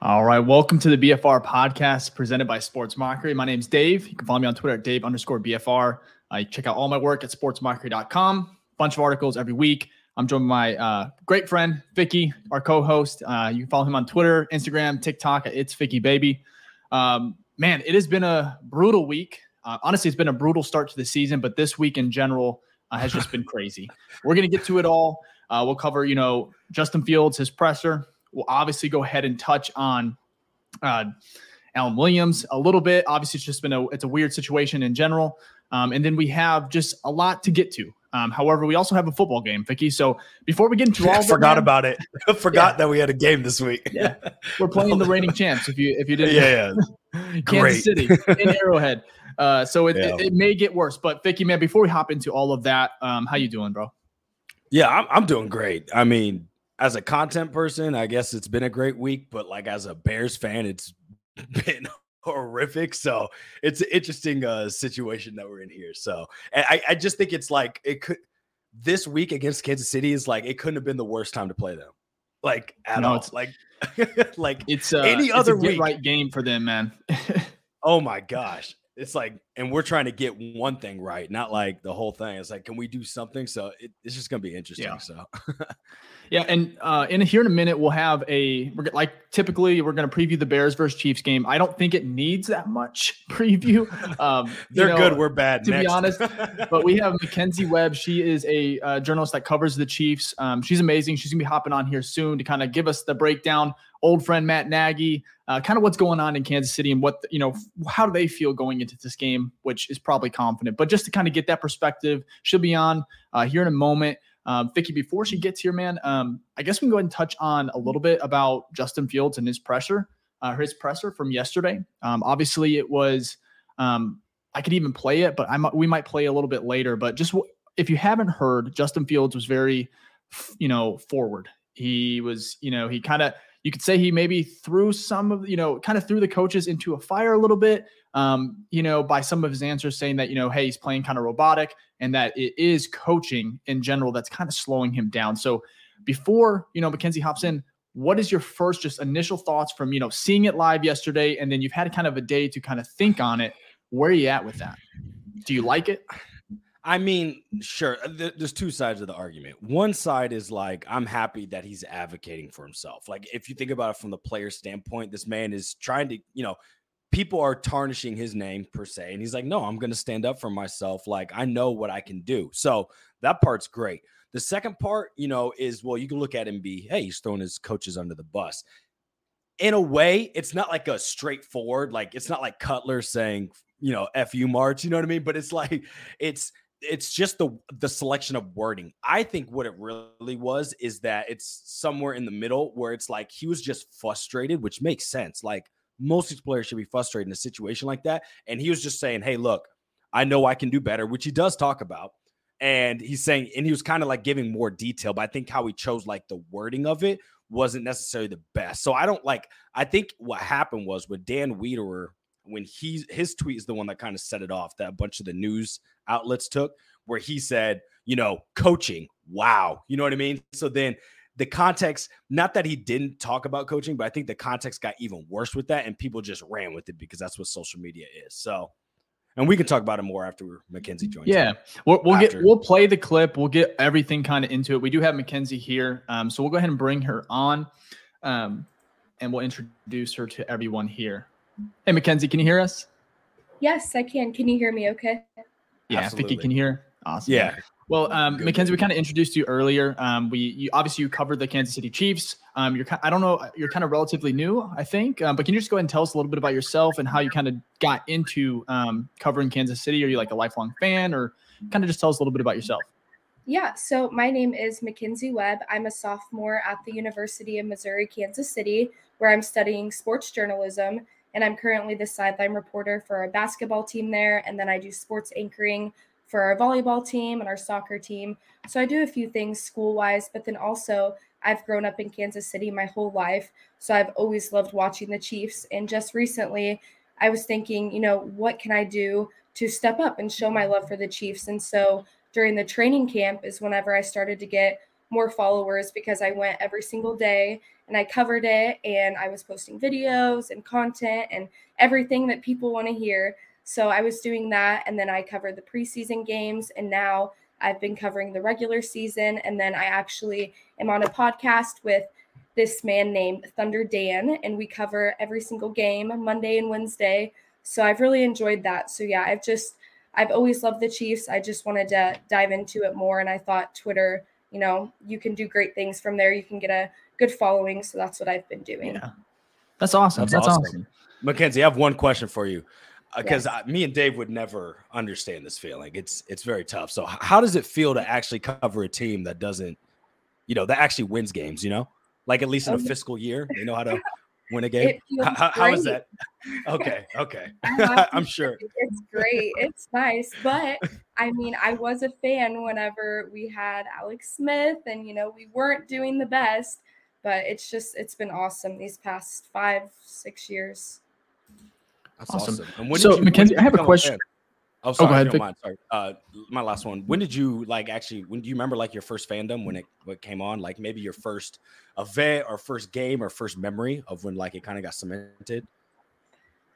All right. Welcome to the BFR podcast presented by Sports Mockery. My name is Dave. You can follow me on Twitter at Dave underscore BFR. I check out all my work at sportsmockery.com. Bunch of articles every week. I'm joined by my uh, great friend, Ficky, our co host. Uh, you can follow him on Twitter, Instagram, TikTok at It's Ficky Baby. Um, man, it has been a brutal week. Uh, honestly, it's been a brutal start to the season, but this week in general uh, has just been crazy. We're going to get to it all. Uh, we'll cover, you know, Justin Fields, his presser, We'll obviously go ahead and touch on uh, Alan Williams a little bit. Obviously, it's just been a it's a weird situation in general. Um, and then we have just a lot to get to. Um, however, we also have a football game, Ficky. So before we get into all, forgot man, about it. forgot yeah. that we had a game this week. yeah, we're playing the reigning champs. If you if you didn't, yeah, yeah. Kansas City in Arrowhead. Uh, so it, yeah. it, it, may get worse. But Ficky, man, before we hop into all of that, um, how you doing, bro? Yeah, I'm I'm doing great. I mean, as a content person, I guess it's been a great week, but like as a Bears fan, it's been horrific. So it's an interesting uh, situation that we're in here. So I, I just think it's like it could this week against Kansas City is like it couldn't have been the worst time to play them. Like at no, all. It's like like it's uh, any other it's week. right game for them, man. oh my gosh. It's like, and we're trying to get one thing right, not like the whole thing. It's like, can we do something? So it, it's just gonna be interesting. Yeah. So Yeah, and uh, in here in a minute we'll have a we're like typically we're going to preview the Bears versus Chiefs game. I don't think it needs that much preview. Um, They're know, good. We're bad. To Next. be honest, but we have Mackenzie Webb. She is a uh, journalist that covers the Chiefs. Um, she's amazing. She's gonna be hopping on here soon to kind of give us the breakdown. Old friend Matt Nagy, uh, kind of what's going on in Kansas City and what you know, how do they feel going into this game, which is probably confident. But just to kind of get that perspective, she'll be on uh, here in a moment. Um, Ficky, before she gets here, man, um, I guess we can go ahead and touch on a little bit about Justin Fields and his pressure, uh, his presser from yesterday. Um, obviously, it was. Um, I could even play it, but I we might play a little bit later. But just w- if you haven't heard, Justin Fields was very, you know, forward. He was, you know, he kind of you could say he maybe threw some of, you know, kind of threw the coaches into a fire a little bit, um, you know, by some of his answers saying that, you know, hey, he's playing kind of robotic and that it is coaching in general that's kind of slowing him down. So before, you know, Mackenzie hops in, what is your first just initial thoughts from, you know, seeing it live yesterday and then you've had kind of a day to kind of think on it? Where are you at with that? Do you like it? I mean, sure. Uh, there's two sides of the argument. One side is like, I'm happy that he's advocating for himself. Like, if you think about it from the player standpoint, this man is trying to, you know, people are tarnishing his name per se. And he's like, no, I'm going to stand up for myself. Like, I know what I can do. So that part's great. The second part, you know, is well, you can look at him be, hey, he's throwing his coaches under the bus. In a way, it's not like a straightforward, like, it's not like Cutler saying, you know, F you March, you know what I mean? But it's like, it's, it's just the the selection of wording. I think what it really was is that it's somewhere in the middle where it's like he was just frustrated, which makes sense. Like most these players should be frustrated in a situation like that, and he was just saying, "Hey, look, I know I can do better," which he does talk about. And he's saying, and he was kind of like giving more detail, but I think how he chose like the wording of it wasn't necessarily the best. So I don't like. I think what happened was with Dan Wiederer when he his tweet is the one that kind of set it off that a bunch of the news outlets took where he said, you know, coaching, wow. You know what I mean? So then the context, not that he didn't talk about coaching, but I think the context got even worse with that and people just ran with it because that's what social media is. So and we can talk about it more after Mackenzie joins. Yeah, we'll, we'll get we'll play the clip. We'll get everything kind of into it. We do have Mackenzie here, um, so we'll go ahead and bring her on, um, and we'll introduce her to everyone here. Hey, Mackenzie, can you hear us? Yes, I can. Can you hear me okay? Yeah, Absolutely. Ficky can hear. Awesome. Yeah. Well, um, good, Mackenzie, we kind of introduced you earlier. Um, we you, obviously you covered the Kansas City Chiefs. Um, you're I don't know, you're kind of relatively new, I think. Um, but can you just go ahead and tell us a little bit about yourself and how you kind of got into um, covering Kansas City? Are you like a lifelong fan, or kind of just tell us a little bit about yourself? Yeah, so my name is Mackenzie Webb. I'm a sophomore at the University of Missouri Kansas City, where I'm studying sports journalism and I'm currently the sideline reporter for a basketball team there. And then I do sports anchoring for our volleyball team and our soccer team. So I do a few things school wise, but then also I've grown up in Kansas City my whole life. So I've always loved watching the Chiefs. And just recently, I was thinking, you know, what can I do to step up and show my love for the Chiefs? And so during the training camp is whenever I started to get more followers because I went every single day and I covered it and I was posting videos and content and everything that people want to hear. So I was doing that and then I covered the preseason games and now I've been covering the regular season and then I actually am on a podcast with this man named Thunder Dan and we cover every single game Monday and Wednesday. So I've really enjoyed that. So yeah, I've just I've always loved the Chiefs. I just wanted to dive into it more and I thought Twitter, you know, you can do great things from there. You can get a good following. So that's what I've been doing. Yeah. That's awesome. That's, that's awesome. awesome. Mackenzie, I have one question for you because uh, me and Dave would never understand this feeling. It's it's very tough. So how does it feel to actually cover a team that doesn't, you know, that actually wins games? You know, like at least in a fiscal year, they know how to win a game. How, how is that? Okay, okay. I'm sure it's great. It's nice, but I mean, I was a fan whenever we had Alex Smith, and you know, we weren't doing the best but it's just it's been awesome these past five six years that's awesome, awesome. so you, mackenzie i have a question. Oh sorry, oh, go ahead, mind. sorry. Uh my last one. When did you like actually when do you remember like your first fandom when it what came on? Like maybe your first event or first game or first memory of when like it kind of got cemented?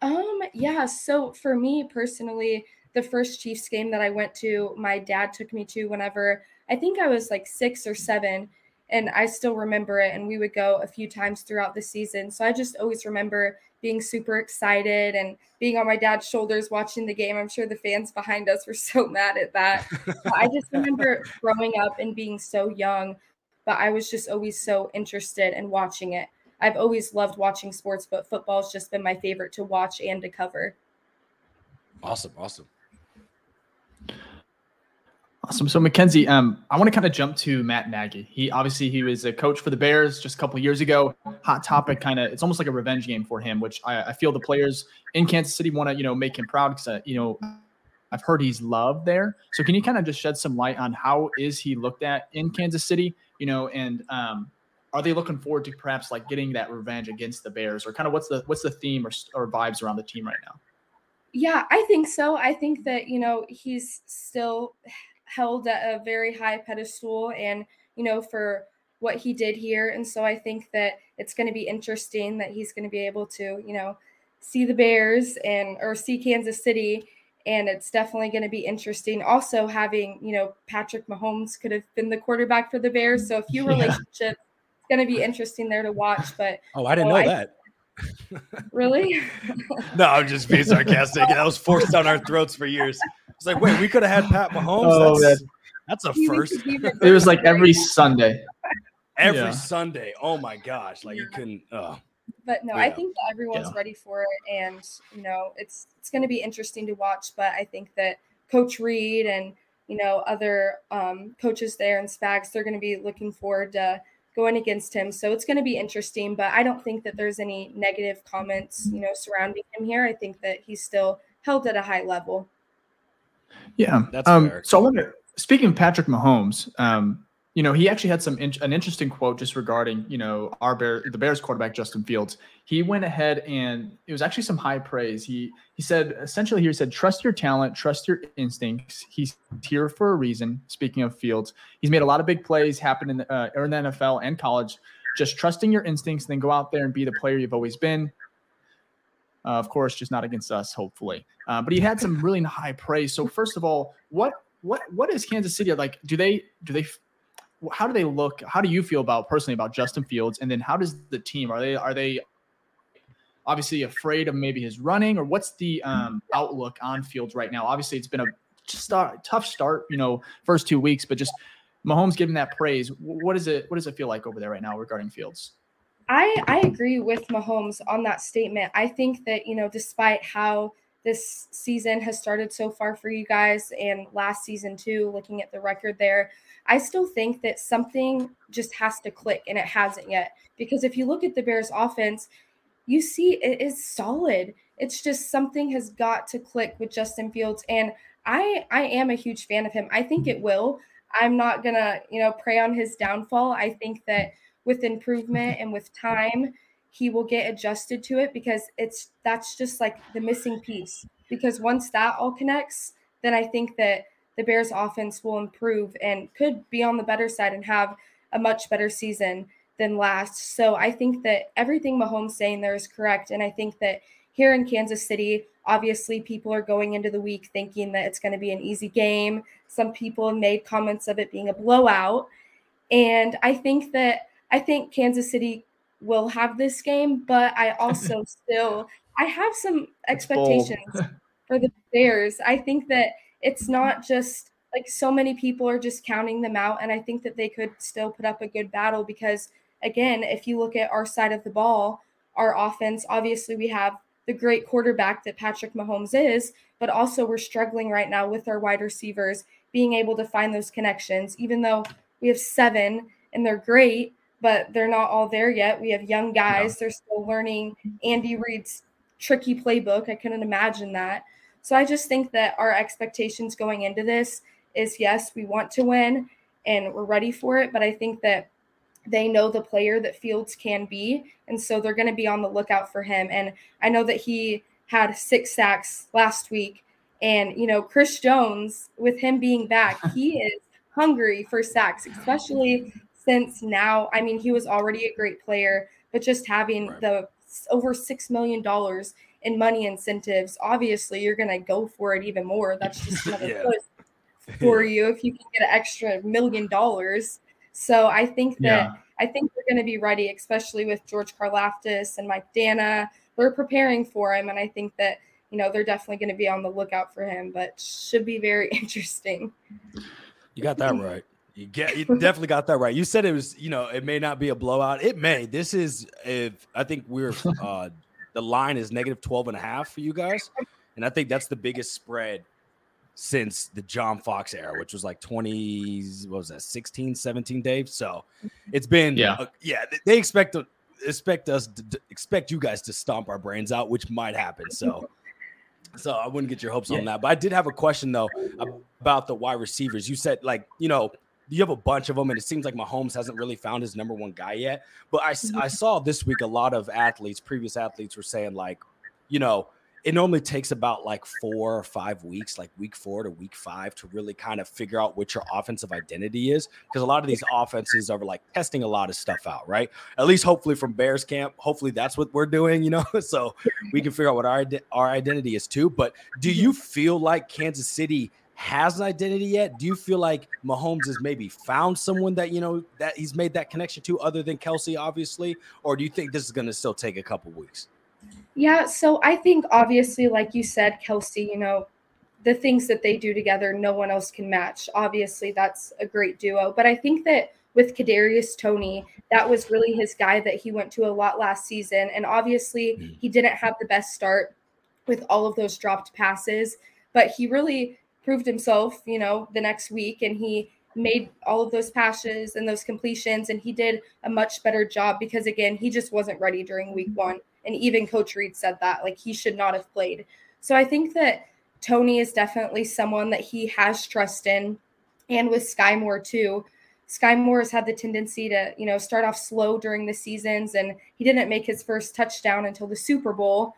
Um yeah so for me personally the first chiefs game that i went to my dad took me to whenever i think i was like six or seven and I still remember it. And we would go a few times throughout the season. So I just always remember being super excited and being on my dad's shoulders watching the game. I'm sure the fans behind us were so mad at that. I just remember growing up and being so young, but I was just always so interested in watching it. I've always loved watching sports, but football's just been my favorite to watch and to cover. Awesome. Awesome. Awesome. So Mackenzie, um, I want to kind of jump to Matt Nagy. He obviously he was a coach for the Bears just a couple years ago. Hot topic, kind of. It's almost like a revenge game for him, which I, I feel the players in Kansas City want to you know make him proud because uh, you know I've heard he's loved there. So can you kind of just shed some light on how is he looked at in Kansas City? You know, and um, are they looking forward to perhaps like getting that revenge against the Bears, or kind of what's the what's the theme or, or vibes around the team right now? Yeah, I think so. I think that you know he's still held at a very high pedestal and you know for what he did here. And so i think that it's going to be interesting that he's going to be able to you know see the bears and or see kansas city. And it's definitely going to be interesting. Also having you know patrick mahomes could have been the quarterback for the bears. So a few yeah. relationships it's going to be interesting there to watch but oh i didn't oh, know I, that. Really? No i'm just being sarcastic. That was forced down our throats for years it's like, wait, we could have had Pat Mahomes. Oh, that's, that's a first. It was like every Sunday. Every yeah. Sunday. Oh my gosh. Like you couldn't uh but no, yeah. I think that everyone's yeah. ready for it, and you know, it's it's going to be interesting to watch. But I think that Coach Reid and you know other um, coaches there and Spags, they're going to be looking forward to going against him. So it's going to be interesting. But I don't think that there's any negative comments, you know, surrounding him here. I think that he's still held at a high level. Yeah, that's um, fair. So I wonder. Speaking of Patrick Mahomes, um, you know, he actually had some in, an interesting quote just regarding you know our bear the Bears quarterback Justin Fields. He went ahead and it was actually some high praise. He he said essentially he said trust your talent, trust your instincts. He's here for a reason. Speaking of Fields, he's made a lot of big plays happen in the, uh, in the NFL and college. Just trusting your instincts, then go out there and be the player you've always been. Uh, of course, just not against us, hopefully. Uh, but he had some really high praise. So first of all, what what what is Kansas City like? Do they do they how do they look? How do you feel about personally about Justin Fields? And then how does the team are they are they obviously afraid of maybe his running or what's the um, outlook on Fields right now? Obviously, it's been a start, tough start, you know, first two weeks, but just Mahomes giving that praise. What is it? What does it feel like over there right now regarding Fields? I I agree with Mahomes on that statement. I think that you know, despite how this season has started so far for you guys and last season too, looking at the record there, I still think that something just has to click and it hasn't yet. Because if you look at the Bears offense, you see it is solid. It's just something has got to click with Justin Fields. And I I am a huge fan of him. I think it will. I'm not gonna, you know, pray on his downfall. I think that with improvement and with time, he will get adjusted to it because it's that's just like the missing piece. Because once that all connects, then I think that the Bears offense will improve and could be on the better side and have a much better season than last. So I think that everything Mahomes saying there is correct. And I think that here in Kansas City, obviously people are going into the week thinking that it's going to be an easy game. Some people have made comments of it being a blowout. And I think that I think Kansas City will have this game, but I also still I have some expectations for the Bears. I think that it's not just like so many people are just counting them out and I think that they could still put up a good battle because again, if you look at our side of the ball, our offense, obviously we have the great quarterback that Patrick Mahomes is, but also we're struggling right now with our wide receivers being able to find those connections even though we have 7 and they're great, but they're not all there yet. We have young guys, they're still learning Andy Reid's tricky playbook. I couldn't imagine that. So I just think that our expectations going into this is yes, we want to win and we're ready for it, but I think that they know the player that Fields can be, and so they're going to be on the lookout for him. And I know that he had six sacks last week, and you know Chris Jones, with him being back, he is hungry for sacks, especially since now. I mean, he was already a great player, but just having right. the over six million dollars in money incentives, obviously you're going to go for it even more. That's just another yeah. push for you if you can get an extra million dollars. So I think that yeah. I think they're going to be ready, especially with George Karlaftis and Mike Danna. They're preparing for him, and I think that you know they're definitely going to be on the lookout for him. But should be very interesting. You got that right. You get you definitely got that right. You said it was, you know, it may not be a blowout. It may. This is if I think we're uh the line is negative 12 and a half for you guys. And I think that's the biggest spread since the John Fox era, which was like 20, what was that, 16, 17, Dave? So it's been, yeah, uh, yeah they expect to expect us to expect you guys to stomp our brains out, which might happen. So, so I wouldn't get your hopes yeah. on that. But I did have a question though about the wide receivers. You said, like, you know, you have a bunch of them, and it seems like Mahomes hasn't really found his number one guy yet. But I, I saw this week a lot of athletes, previous athletes, were saying like, you know, it normally takes about like four or five weeks, like week four to week five, to really kind of figure out what your offensive identity is. Because a lot of these offenses are like testing a lot of stuff out, right? At least hopefully from Bears camp, hopefully that's what we're doing, you know, so we can figure out what our our identity is too. But do you feel like Kansas City has an identity yet? Do you feel like Mahomes has maybe found someone that you know that he's made that connection to, other than Kelce, obviously, or do you think this is going to still take a couple weeks? Yeah, so I think obviously, like you said, Kelce, you know, the things that they do together, no one else can match. Obviously, that's a great duo. But I think that with Kadarius Toney, that was really his guy that he went to a lot last season. And obviously, mm. he didn't have the best start with all of those dropped passes, but he really proved himself, you know, the next week and he made all of those passes and those completions and he did a much better job because again, he just wasn't ready during week mm-hmm. 1 and even coach Reid said that like he should not have played. So I think that Toney is definitely someone that he has trust in and with Skyy Moore too. Skyy Moore has had the tendency to, you know, start off slow during the seasons and he didn't make his first touchdown until the Super Bowl.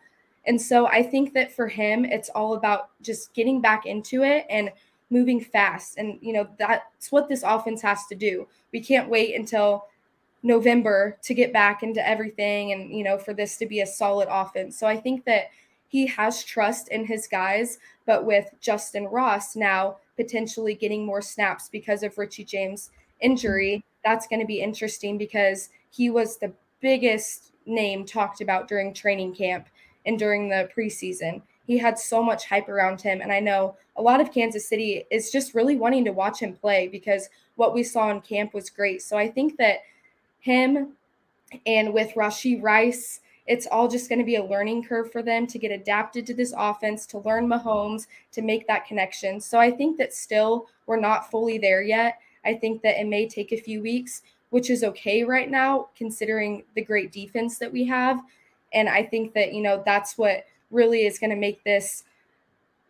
And so I think that for him, it's all about just getting back into it and moving fast. And, you know, that's what this offense has to do. We can't wait until November to get back into everything and, you know, for this to be a solid offense. So I think that he has trust in his guys, but with Justin Ross now potentially getting more snaps because of Richie James' injury, that's going to be interesting because he was the biggest name talked about during training camp and during the preseason. He had so much hype around him. And I know a lot of Kansas City is just really wanting to watch him play because what we saw in camp was great. So I think that him and with Rashee Rice, it's all just going to be a learning curve for them to get adapted to this offense, to learn Mahomes, to make that connection. So I think that still we're not fully there yet. I think that it may take a few weeks, which is okay right now, considering the great defense that we have. And I think that, you know, that's what really is going to make this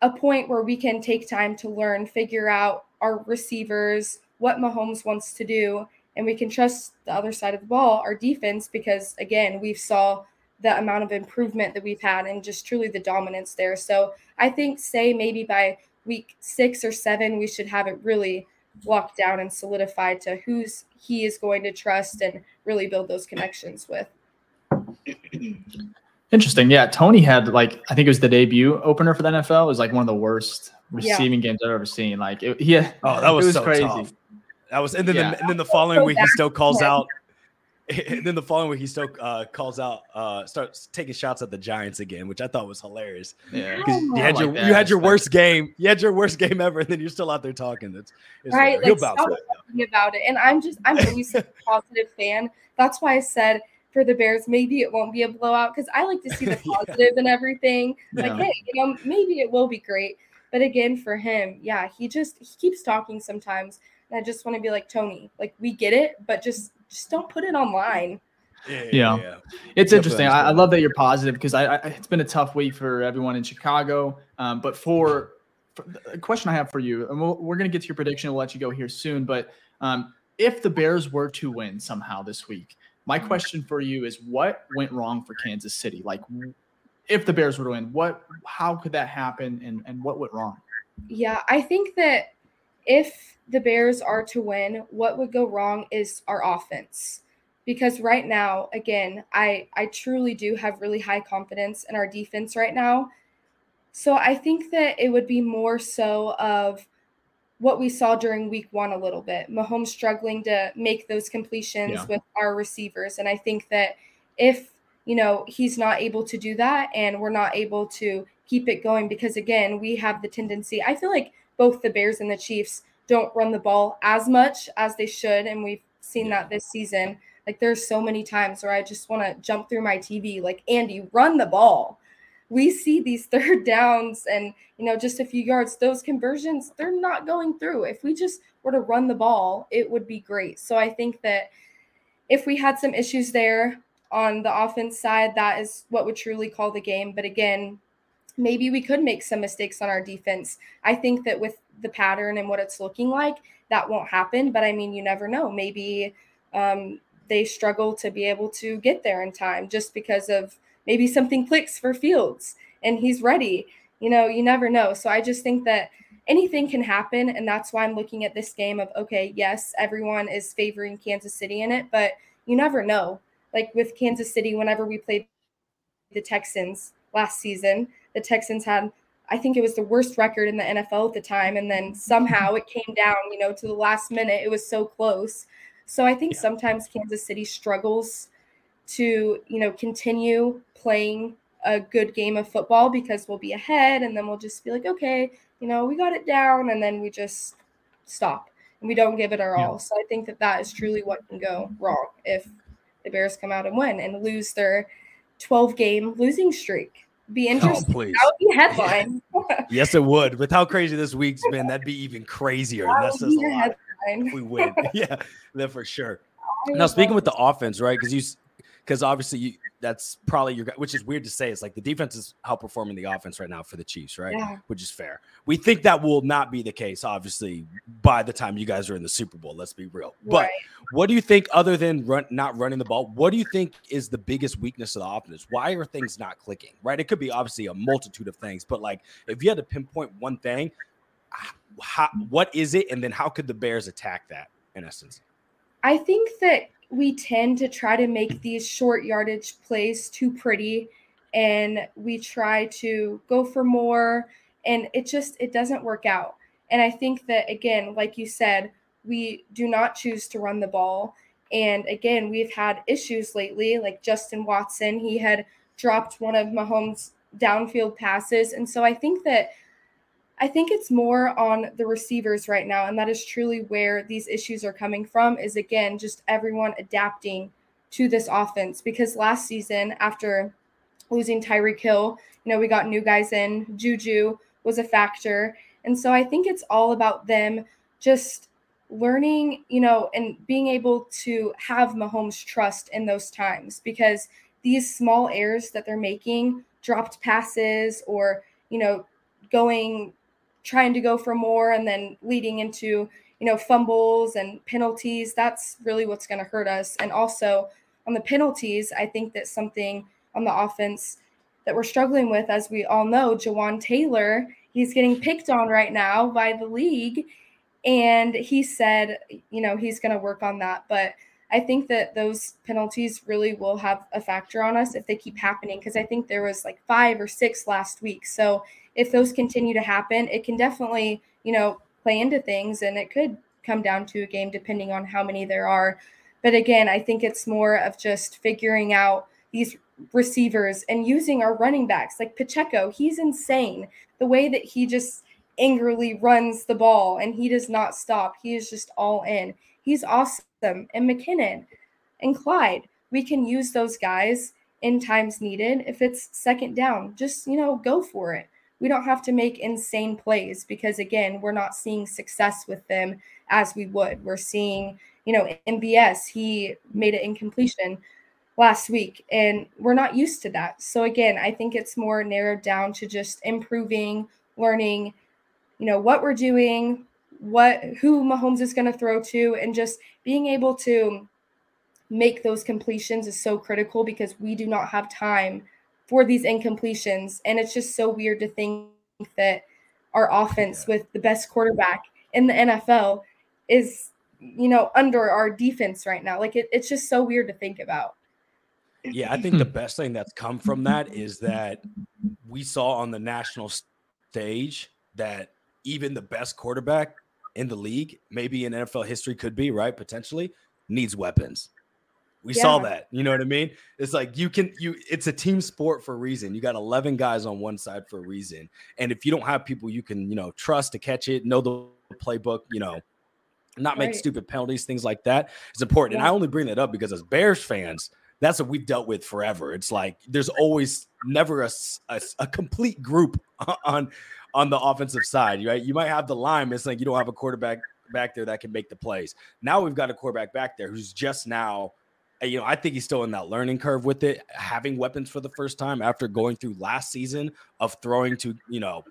a point where we can take time to learn, figure out our receivers, what Mahomes wants to do, and we can trust the other side of the ball, our defense, because again, we've saw the amount of improvement that we've had and just truly the dominance there. So I think, say maybe by week six or seven, we should have it really locked down and solidified to who's he is going to trust and really build those connections with. Interesting. Yeah. Toney had like, I think it was the debut opener for the NFL. It was like one of the worst receiving yeah. games I've ever seen. Like, it, yeah. Oh, that was, was so crazy. Tough. That was, and then, yeah. the, and then the following week, he still calls out and then the following week he still uh, calls out, uh, starts taking shots at the Giants again, which I thought was hilarious. Yeah, you had your like you had your worst game, you had your worst game ever, and then you're still out there talking. It's, it's right. Like, stop talking about it, and I'm just I'm always a positive fan. That's why I said for the Bears, maybe it won't be a blowout because I like to see the positive yeah. and everything. Like, hey, you know, maybe it will be great. But again, for him, yeah, he just he keeps talking sometimes. And I just want to be like Toney, like we get it, but just just don't put it online. Yeah, yeah. yeah. it's interesting. I, I, love that you're positive because I, I, it's been a tough week for everyone in Chicago. Um, but for, for the question I have for you, and we we are going to get to your prediction. We'll let you go here soon. But um, if the Bears were to win somehow this week, my mm-hmm. question for you is, what went wrong for Kansas City? Like, if the Bears were to win, what, how could that happen, and and what went wrong? Yeah, I think that if the Bears are to win, what would go wrong is our offense. Because right now, again, I I truly do have really high confidence in our defense right now. So I think that it would be more so of what we saw during week one a little bit. Mahomes struggling to make those completions yeah. with our receivers. And I think that if, you know, he's not able to do that and we're not able to keep it going, because again, we have the tendency, I feel like both the Bears and the Chiefs don't run the ball as much as they should. And we've seen that this season. Like there's so many times where I just want to jump through my TV, like, Andy, run the ball. We see these third downs and, you know, just a few yards, those conversions, they're not going through. If we just were to run the ball, it would be great. So I think that if we had some issues there on the offense side, that is what would truly call the game. But again, maybe we could make some mistakes on our defense. I think that with the pattern and what it's looking like, that won't happen. But I mean, you never know. Maybe um, they struggle to be able to get there in time just because of maybe something clicks for Fields and he's ready. You know, you never know. So I just think that anything can happen. And that's why I'm looking at this game of, okay, yes, everyone is favoring Kansas City in it, but you never know. Like with Kansas City, whenever we played the Texans last season, the Texans had, I think it was the worst record in the NFL at the time. And then somehow it came down, you know, to the last minute. It was so close. So I think yeah. sometimes Kansas City struggles to, you know, continue playing a good game of football because we'll be ahead and then we'll just be like, okay, you know, we got it down. And then we just stop and we don't give it our yeah. all. So I think that that is truly what can go wrong if the Bears come out and win and lose their 12 game losing streak be oh, interesting. Oh, please. That would be headline. yes, it would. With how crazy this week's been, that'd be even crazier. That, that says a lot. we win. yeah, that for sure. Now, speaking with the offense, right? Because you, because obviously you, that's probably your which is weird to say. It's like the defense is outperforming the offense right now for the Chiefs, right? Yeah. Which is fair. We think that will not be the case, obviously, by the time you guys are in the Super Bowl. Let's be real. But right. what do you think, other than run, not running the ball, what do you think is the biggest weakness of the offense? Why are things not clicking? Right? It could be obviously a multitude of things, but like if you had to pinpoint one thing, how, what is it, and then how could the Bears attack that in essence? I think that we tend to try to make these short yardage plays too pretty and we try to go for more and it just it doesn't work out. And i think that again like you said we do not choose to run the ball. And again we've had issues lately like justin watson he had dropped one of mahomes downfield passes. And so i think that I think it's more on the receivers right now, and that is truly where these issues are coming from. Is again just everyone adapting to this offense because last season after losing Tyreek Hill, you know we got new guys in. Juju was a factor, and so I think it's all about them just learning, you know, and being able to have Mahomes' trust in those times because these small errors that they're making, dropped passes, or you know going trying to go for more and then leading into you know fumbles and penalties that's really what's going to hurt us. And also on the penalties i think that something on the offense that we're struggling with as we all know Jawaan Taylor he's getting picked on right now by the league. And he said you know he's going to work on that. But I think that those penalties really will have a factor on us if they keep happening because I think there was like five or six last week. So if those continue to happen, it can definitely, you know, play into things and it could come down to a game depending on how many there are. But again, I think it's more of just figuring out these receivers and using our running backs like Pacheco. He's insane. The way that he just angrily runs the ball and he does not stop. He is just all in. He's awesome. And McKinnon and Clyde, we can use those guys in times needed. If it's second down, just, you know, go for it. We don't have to make insane plays because, again, we're not seeing success with them as we would. We're seeing, you know, MVS, he made an incompletion last week, and we're not used to that. So, again, I think it's more narrowed down to just improving, learning, you know, what we're doing, what who Mahomes is going to throw to, and just being able to make those completions is so critical because we do not have time for these incompletions. And it's just so weird to think that our offense with the best quarterback in the NFL is, you know, under our defense right now. Like it, it's just so weird to think about. Yeah, I think the best thing that's come from that is that we saw on the national stage that even the best quarterback in the league, maybe in NFL history could be, right? Potentially needs weapons. We yeah. saw that. You know what I mean? It's like you can you it's a team sport for a reason. You got 11 guys on one side for a reason. And if you don't have people you can, you know, trust to catch it, know the playbook, you know, not make right. stupid penalties, things like that. It's important. Yeah. And I only bring that up because as Bears fans, that's what we've dealt with forever. It's like there's always never a, a, a complete group on on the offensive side, right? You might have the line, it's like you don't have a quarterback back there that can make the plays. Now we've got a quarterback back there who's just now, you know, I think he's still in that learning curve with it, having weapons for the first time after going through last season of throwing to, you know,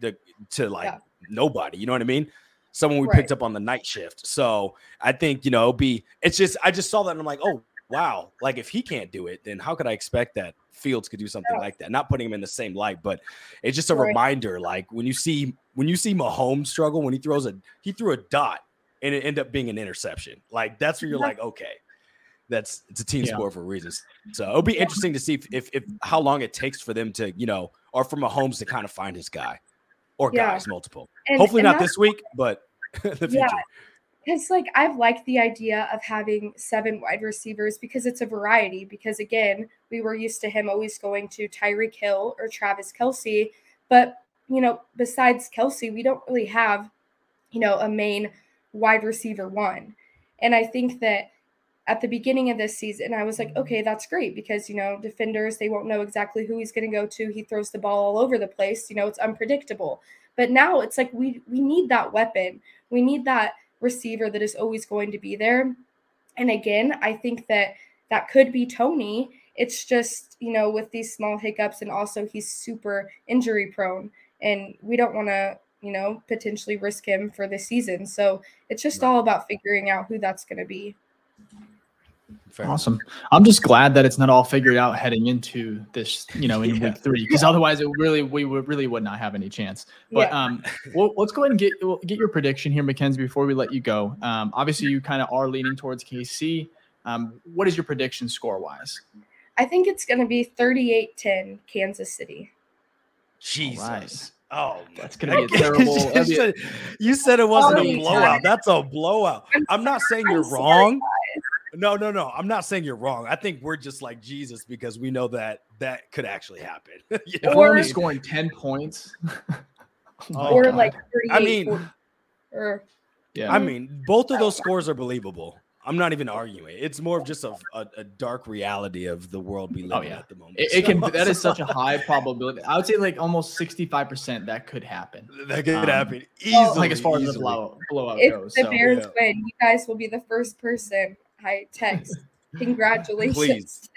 the to like yeah. nobody. You know what I mean? Someone we right. picked up on the night shift. So I think, you know, be it's just I just saw that and I'm like, oh wow, like if he can't do it, then how could I expect that Fields could do something yeah. like that? Not putting him in the same light, but it's just a right. reminder. Like when you see when you see Mahomes struggle when he throws a he threw a dot and it ended up being an interception. Like that's where you're yeah. like, okay, that's it's a team yeah. sport for reasons. So it'll be interesting to see if, if, if how long it takes for them to you know or for Mahomes to kind of find his guy or guys multiple. And, Hopefully and not this week, but the future because like I've liked the idea of having seven wide receivers because it's a variety. Because again, we were used to him always going to Tyreek Hill or Travis Kelce, but you know, besides Kelsey, we don't really have, you know, a main wide receiver one. And I think that at the beginning of this season, I was like, mm-hmm. okay, that's great because, you know, defenders, they won't know exactly who he's going to go to. He throws the ball all over the place. You know, it's unpredictable. But now it's like we we need that weapon. We need that receiver that is always going to be there. And again, I think that that could be Toney. It's just, you know, with these small hiccups, and also he's super injury prone, and we don't want to, you know, potentially risk him for the season. So it's just all about figuring out who that's going to be. Fair. Awesome. I'm just glad that it's not all figured out heading into this, you know, in yeah. week three, because otherwise it really we would really would not have any chance. But yeah. um, well, let's go ahead and get get your prediction here, Mackenzie, before we let you go. Um, obviously you kind of are leaning towards KC. Um, what is your prediction score wise? I think it's going to be 38-10 Kansas City. Jesus. Right. Oh, that's gonna be terrible. you, said, you said it wasn't a blowout. That's a blowout. I'm not saying you're wrong. No, no, no. I'm not saying you're wrong. I think we're just like Jesus because we know that that could actually happen. you know or scoring 10 points. oh or God. like I mean, or, yeah. I mean, both of those scores are believable. I'm not even arguing. It's more of just a, a, a dark reality of the world we live oh, yeah. in at the moment. It, it can that is such a high probability. I would say like almost 65% that could happen. That could um, happen easily. Like as far as the blowout, blowout if goes. the so, Bears yeah. win, you guys will be the first person I text. Congratulations. Please.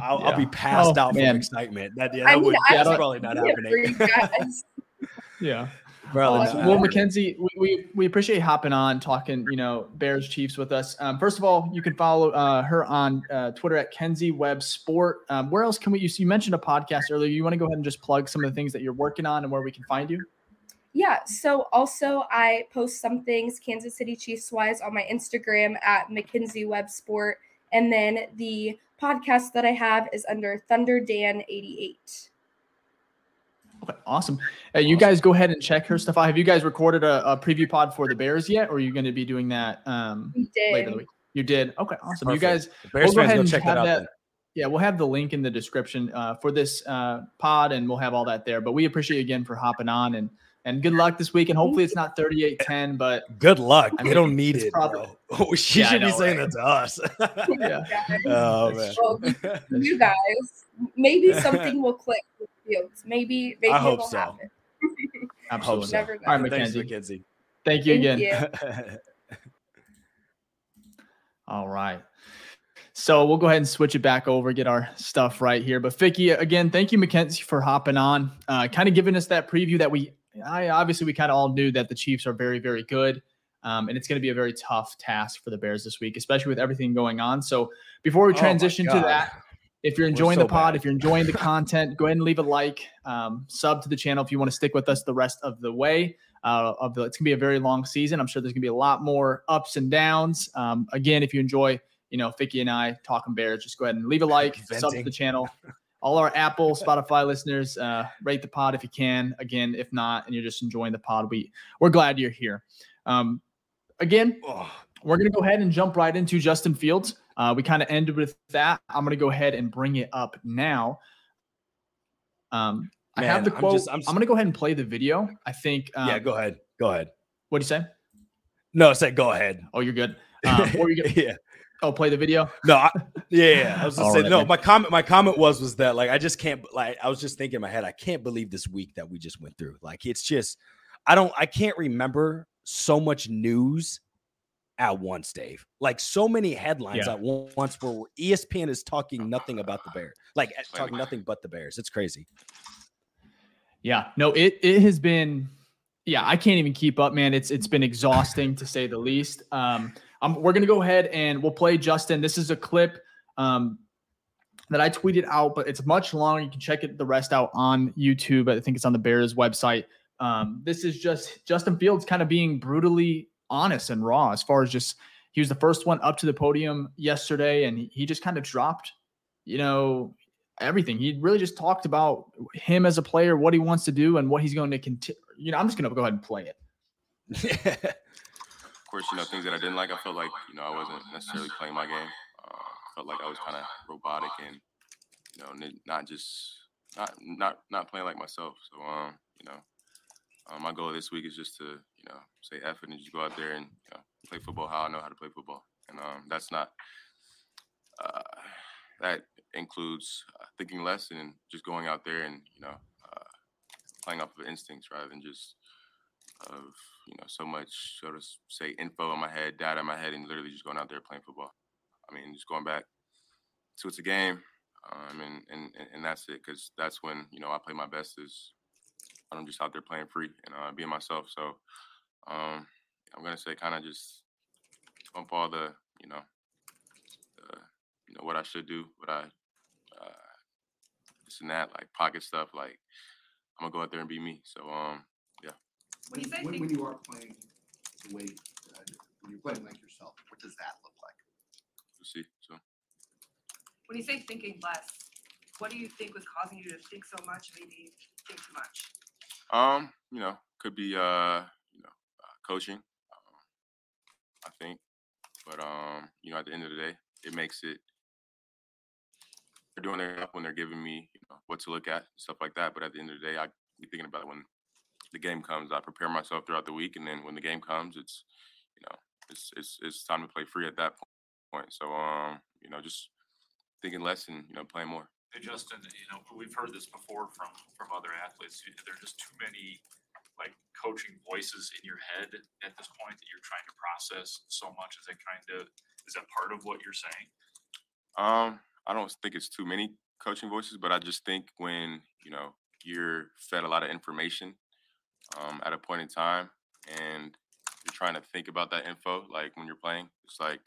I'll, yeah. I'll, be passed oh, out man. from excitement. That, yeah, that would, that's probably not happening. yeah. Bro, uh, well, Mackenzie, we, we, we appreciate hopping on, talking, you know, Bears Chiefs with us. Um, first of all, you can follow uh, her on uh, Twitter at Kenzie Webb Sport. Um, where else can we? You, you mentioned a podcast earlier. You want to go ahead and just plug some of the things that you're working on and where we can find you? Yeah. So also I post some things Kansas City Chiefs wise on my Instagram at Mackenzie Web Sport. And then the podcast that I have is under Thunder Dan 88. Okay, awesome. Uh, you guys go ahead and check her stuff out. Have you guys recorded a, a preview pod for the Bears yet, or are you going to be doing that um, later in the week? You did. Okay, awesome. Perfect. You guys, Bears we'll go ahead and check that out. That, yeah, we'll have the link in the description uh, for this uh, pod, and we'll have all that there. But we appreciate you again for hopping on, and and good luck this week. And hopefully, it's not 38-10, But good luck. I mean, they don't need it. Probably, bro. she yeah, should know, be saying right? that to us. yeah. Oh man. Well, you guys, maybe something will click Fields. Maybe, maybe I hope so. Happen. Absolutely. So. All right, Mackenzie. Thanks, Mackenzie. Thank you again. you. All right. So we'll go ahead and switch it back over, get our stuff right here. But Ficky, again, thank you, Mackenzie, for hopping on, uh, kind of giving us that preview that we, I obviously we kind of all knew that the Chiefs are very, very good. Um, and it's going to be a very tough task for the Bears this week, especially with everything going on. So before we oh transition oh to that, if you're enjoying so the pod, bad. if you're enjoying the content, go ahead and leave a like, um, sub to the channel if you want to stick with us the rest of the way. Uh, of the, it's gonna be a very long season. I'm sure there's gonna be a lot more ups and downs. Um, again, if you enjoy, you know, Ficky and I talking Bears, just go ahead and leave a like, Venting. sub to the channel. All our Apple, Spotify listeners, uh, rate the pod if you can. Again, if not, and you're just enjoying the pod, we we're glad you're here. Um, again, we're gonna go ahead and jump right into Justin Fields. Uh, we kind of ended with that. I'm going to go ahead and bring it up now. Um, Man, I have the quote. I'm, just, I'm, I'm going to go ahead and play the video. I think. Um, yeah, go ahead. Go ahead. What do you say? No, I said go ahead. Oh, you're good. Um, you yeah. Oh, play the video. No, I, yeah, yeah. I was just saying. Right, no, man. my comment. My comment was was that like I just can't. Like I was just thinking in my head. I can't believe this week that we just went through. Like it's just. I don't. I can't remember so much news at once, Dave. Like so many headlines yeah. at once where ESPN is talking nothing about the Bears, like talking nothing but the Bears. It's crazy. Yeah, no, it it has been. Yeah, I can't even keep up, man. It's it's been exhausting to say the least. Um, I'm, we're gonna go ahead and we'll play Justin. This is a clip um, that I tweeted out, but it's much longer. You can check it the rest out on YouTube. I think it's on the Bears website. Um, this is just Justin Fields kind of being brutally honest and raw as far as just he was the first one up to the podium yesterday and he just kind of dropped, you know, everything. He really just talked about him as a player, what he wants to do, and what he's going to continue. You know, I'm just going to go ahead and play it. course, you know, things that I didn't like, I felt like, you know, I wasn't necessarily playing my game. Uh, felt like I was kind of robotic and, you know, not just, not, not, not playing like myself. So, um, you know, um, my goal this week is just to, you know, say effort and just go out there and you know, play football how I know how to play football. And um, that's not, uh, that includes uh, thinking less and just going out there and, you know, uh, playing off of instincts rather than just of, you know, so much, so to say, info in my head, data in my head, and literally just going out there playing football. I mean, just going back to it's a game. Um, and, and, and that's it. Cause that's when, you know, I play my best is I'm just out there playing free and uh, being myself. So um, I'm gonna say kind of just bump all the you know, the, you know what I should do, what I uh, this and that, like pocket stuff. Like I'm gonna go out there and be me. So um, yeah. When you, when, when you are playing the way uh, when you're playing like yourself, what does that look like? We'll see. So. When you say thinking less, what do you think was causing you to think so much, maybe think too much? Um, you know, could be uh, you know, uh, coaching. Um, I think, but um, you know, at the end of the day, it makes it. They're doing their job when they're giving me, you know, what to look at, stuff like that. But at the end of the day, I be thinking about it when the game comes. I prepare myself throughout the week, and then when the game comes, it's, you know, it's it's it's time to play free at that point. So um, you know, just thinking less and you know, playing more. Hey, Justin, you know, we've heard this before from, from other athletes. There are just too many like coaching voices in your head at this point that you're trying to process so much. Is that kind of, is that part of what you're saying? Um, I don't think it's too many coaching voices, but I just think when, you know, you're fed a lot of information um, at a point in time and you're trying to think about that info, like when you're playing, it's like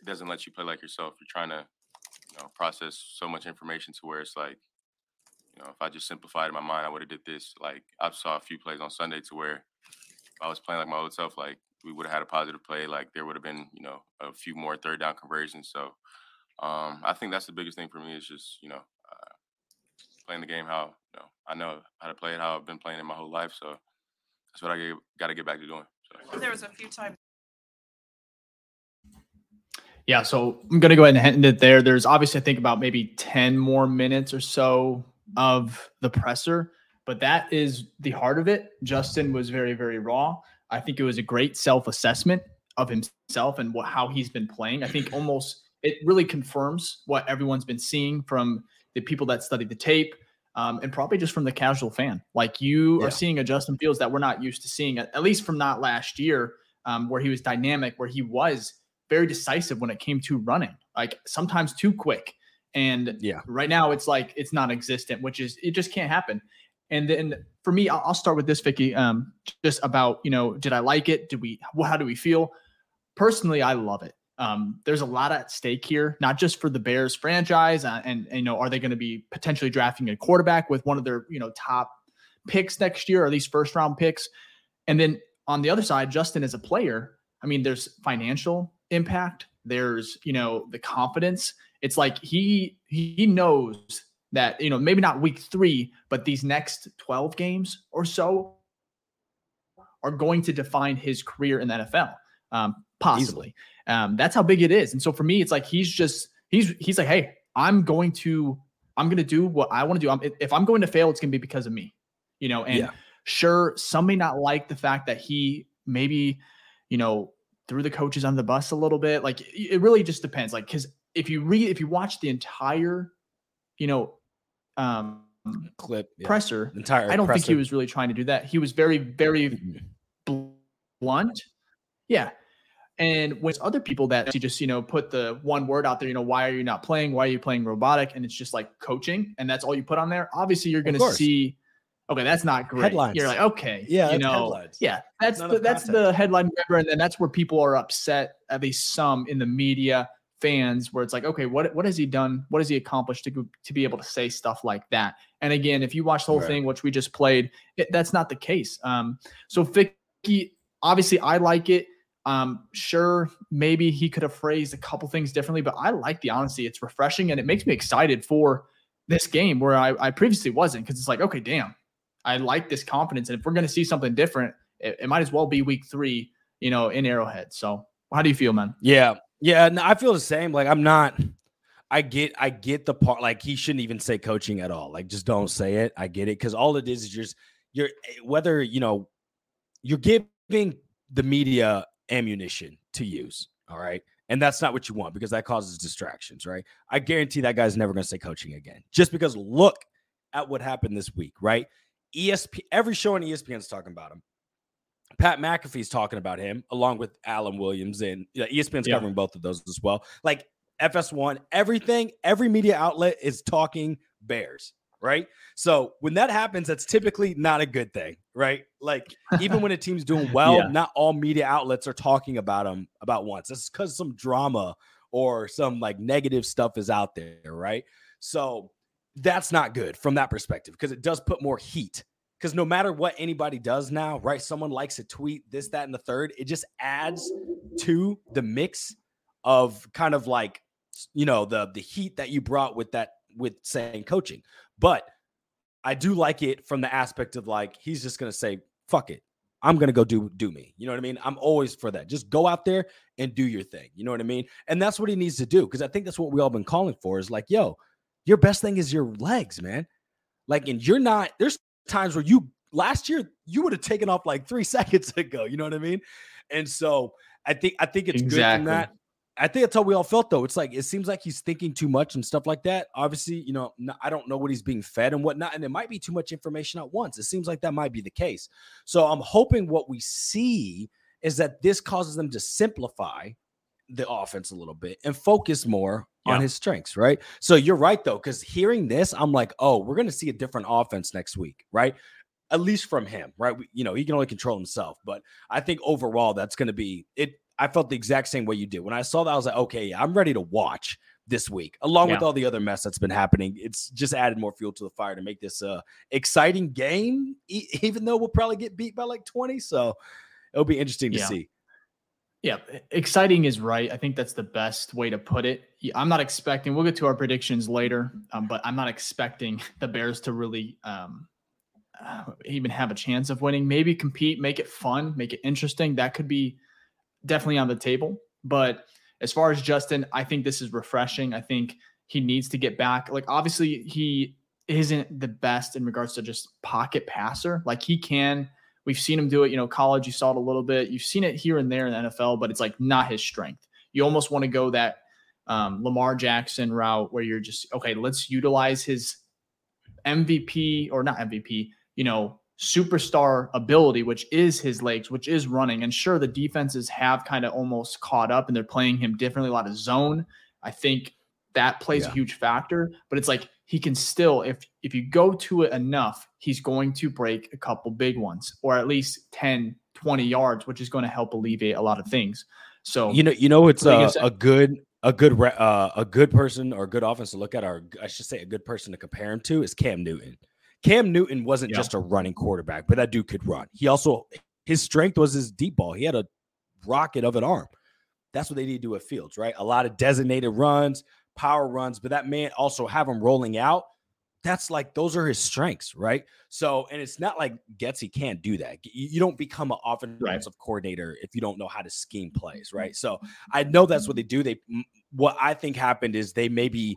it doesn't let you play like yourself. You're trying to you know, process so much information to where it's like, you know, if I just simplified in my mind, I would have did this. Like I saw a few plays on Sunday to where I was playing like my old self, like we would have had a positive play. Like there would have been, you know, a few more third down conversions. So um, I think that's the biggest thing for me is just, you know, uh, playing the game how you know I know how to play it, how I've been playing it my whole life. So that's what I got to get back to doing. So. There was a few times. Yeah, so I'm gonna go ahead and end it there. There's obviously I think about maybe 10 more minutes or so of the presser, but that is the heart of it. Justin was very, very raw. I think it was a great self-assessment of himself and what how he's been playing. I think almost it really confirms what everyone's been seeing from the people that studied the tape, um, and probably just from the casual fan. Like you Yeah. are seeing a Justin Fields that we're not used to seeing, at, at least from not last year, um, where he was dynamic, where he was very decisive when it came to running, like sometimes too quick. And Yeah. right now it's like it's non-existent, which is it just can't happen. And then for me, I'll, I'll start with this, Ficky. Um, just about you know, did I like it? Did we? Well, how do we feel? Personally, I love it. Um, there's a lot at stake here, not just for the Bears franchise, uh, and, and you know, are they going to be potentially drafting a quarterback with one of their you know top picks next year, or these first round picks? And then on the other side, Justin as a player, I mean, there's financial impact. There's you know the confidence. It's like he he knows that you know maybe not week three, but these next 12 games or so are going to define his career in the NFL. Um, possibly. Um, that's how big it is. And so for me, it's like he's just he's he's like, hey, I'm going to I'm going to do what I want to do. I'm, if I'm going to fail, it's going to be because of me, you know. And Yeah. sure, some may not like the fact that he maybe, you know, threw the coaches on the bus a little bit. Like it really just depends. Like because if you read if you watch the entire, you know, um, Clip. yeah. presser, Entire. I don't think he was really trying to do that. He was very very Mhm. blunt. Yeah. And with other people that you just, you know, put the one word out there, you know, why are you not playing? Why are you playing robotic? And it's just like coaching, and that's all you put on there. Obviously, you're going to see, okay, that's not great. Headlines. You're like, okay, Yeah, you know, headlines. yeah, that's None the, that's content. the headline grabber, and then that's where people are upset, at least some in the media, fans, where it's like, okay, what what has he done? What has he accomplished to to be able to say stuff like that? And again, if you watch the whole Right. thing, which we just played, it, that's not the case. Um, so Ficky, obviously, I like it. Um, sure, maybe he could have phrased a couple things differently, but I like the honesty. It's refreshing and it makes me excited for this game where I, I previously wasn't because it's like, okay, damn, I like this confidence. And if we're going to see something different, it, it might as well be week three, you know, in Arrowhead. So, how do you feel, man? Yeah. Yeah. No, I feel the same. Like I'm not. I get. I get the part. Like he shouldn't even say coaching at all. Like just don't say it. I get it because all it is is just you're whether you know you're giving the media ammunition to use. All right. And that's not what you want because that causes distractions, right? I guarantee that guy's never going to say coaching again. Just because look at what happened this week, right? ESP, every show on E ESPN is talking about him. Pat McAfee's talking about him along with Alan Williams, and you know, ESPN's Yeah. covering both of those as well. Like FS1, everything, every media outlet is talking Bears, right? So when that happens, that's typically not a good thing, right? Like even when a team's doing well, Yeah. not all media outlets are talking about them about once. That's because some drama or some like negative stuff is out there, right? So that's not good from that perspective because it does put more heat. Because no matter what anybody does now, right? Someone likes a tweet, this, that, and the third. It just adds to the mix of kind of like you know the the heat that you brought with that with saying coaching. But I do like it from the aspect of like he's just gonna say fuck it. I'm gonna go do do me. You know what I mean? I'm always for that. Just go out there and do your thing. You know what I mean? And that's what he needs to do because I think that's what we all been calling for. Is like, yo, your best thing is your legs, man. Like, and you're not. There's times where you last year you would have taken off like three seconds ago. You know what I mean? And so I think I think it's good Exactly. from that. I think that's how we all felt though. It's like it seems like he's thinking too much and stuff like that. Obviously, you know, I don't know what he's being fed and whatnot, and it might be too much information at once. It seems like that might be the case. So I'm hoping what we see is that this causes them to simplify the offense a little bit and focus more on his strengths, right? So you're right though, because hearing this, I'm like, oh, we're gonna see a different offense next week, right? At least from him, right? We, you know, he can only control himself, but I think overall that's gonna be it. I felt the exact same way you did when I saw that. I was like, okay, yeah, I'm ready to watch this week, along with all the other mess that's been happening. It's just added more fuel to the fire to make this a exciting game, e- even though we'll probably get beat by like 20. So it'll be interesting to Yeah. see. Yeah, exciting is right. I think that's the best way to put it. I'm not expecting. We'll get to our predictions later, um, but I'm not expecting the Bears to really um, uh, even have a chance of winning. Maybe compete, make it fun, make it interesting. That could be definitely on the table. But as far as Justin, I think this is refreshing. I think he needs to get back. Like obviously, he isn't the best in regards to just pocket passer. Like he can We've seen him do it, you know, college, you saw it a little bit. You've seen it here and there in the NFL, but it's like not his strength. You almost want to go that um, Lamar Jackson route where you're just, okay, let's utilize his MVP or not MVP, you know, superstar ability, which is his legs, which is running. And sure, the defenses have kind of almost caught up and they're playing him differently, a lot of zone. I think that plays a huge factor, but it's like he can still, if if you go to it enough, he's going to break a couple big ones or at least 10, 20 yards, which is going to help alleviate a lot of things. So You know, you know, it's a, a good, a good, uh, a good person or a good offense to look at, or I should say, a good person to compare him to is Cam Newton. Cam Newton wasn't Yeah. just a running quarterback, but that dude could run. He also his strength was his deep ball. He had a rocket of an arm. That's what they need to do at Fields, right? A lot of designated runs, power runs, but that man also have him rolling out. That's like those are his strengths, right? So, and it's not like Getsy can't do that. You, you don't become an offensive coordinator if you don't know how to scheme plays, right? So, mm-hmm. I know that's what they do. They what I think happened is they maybe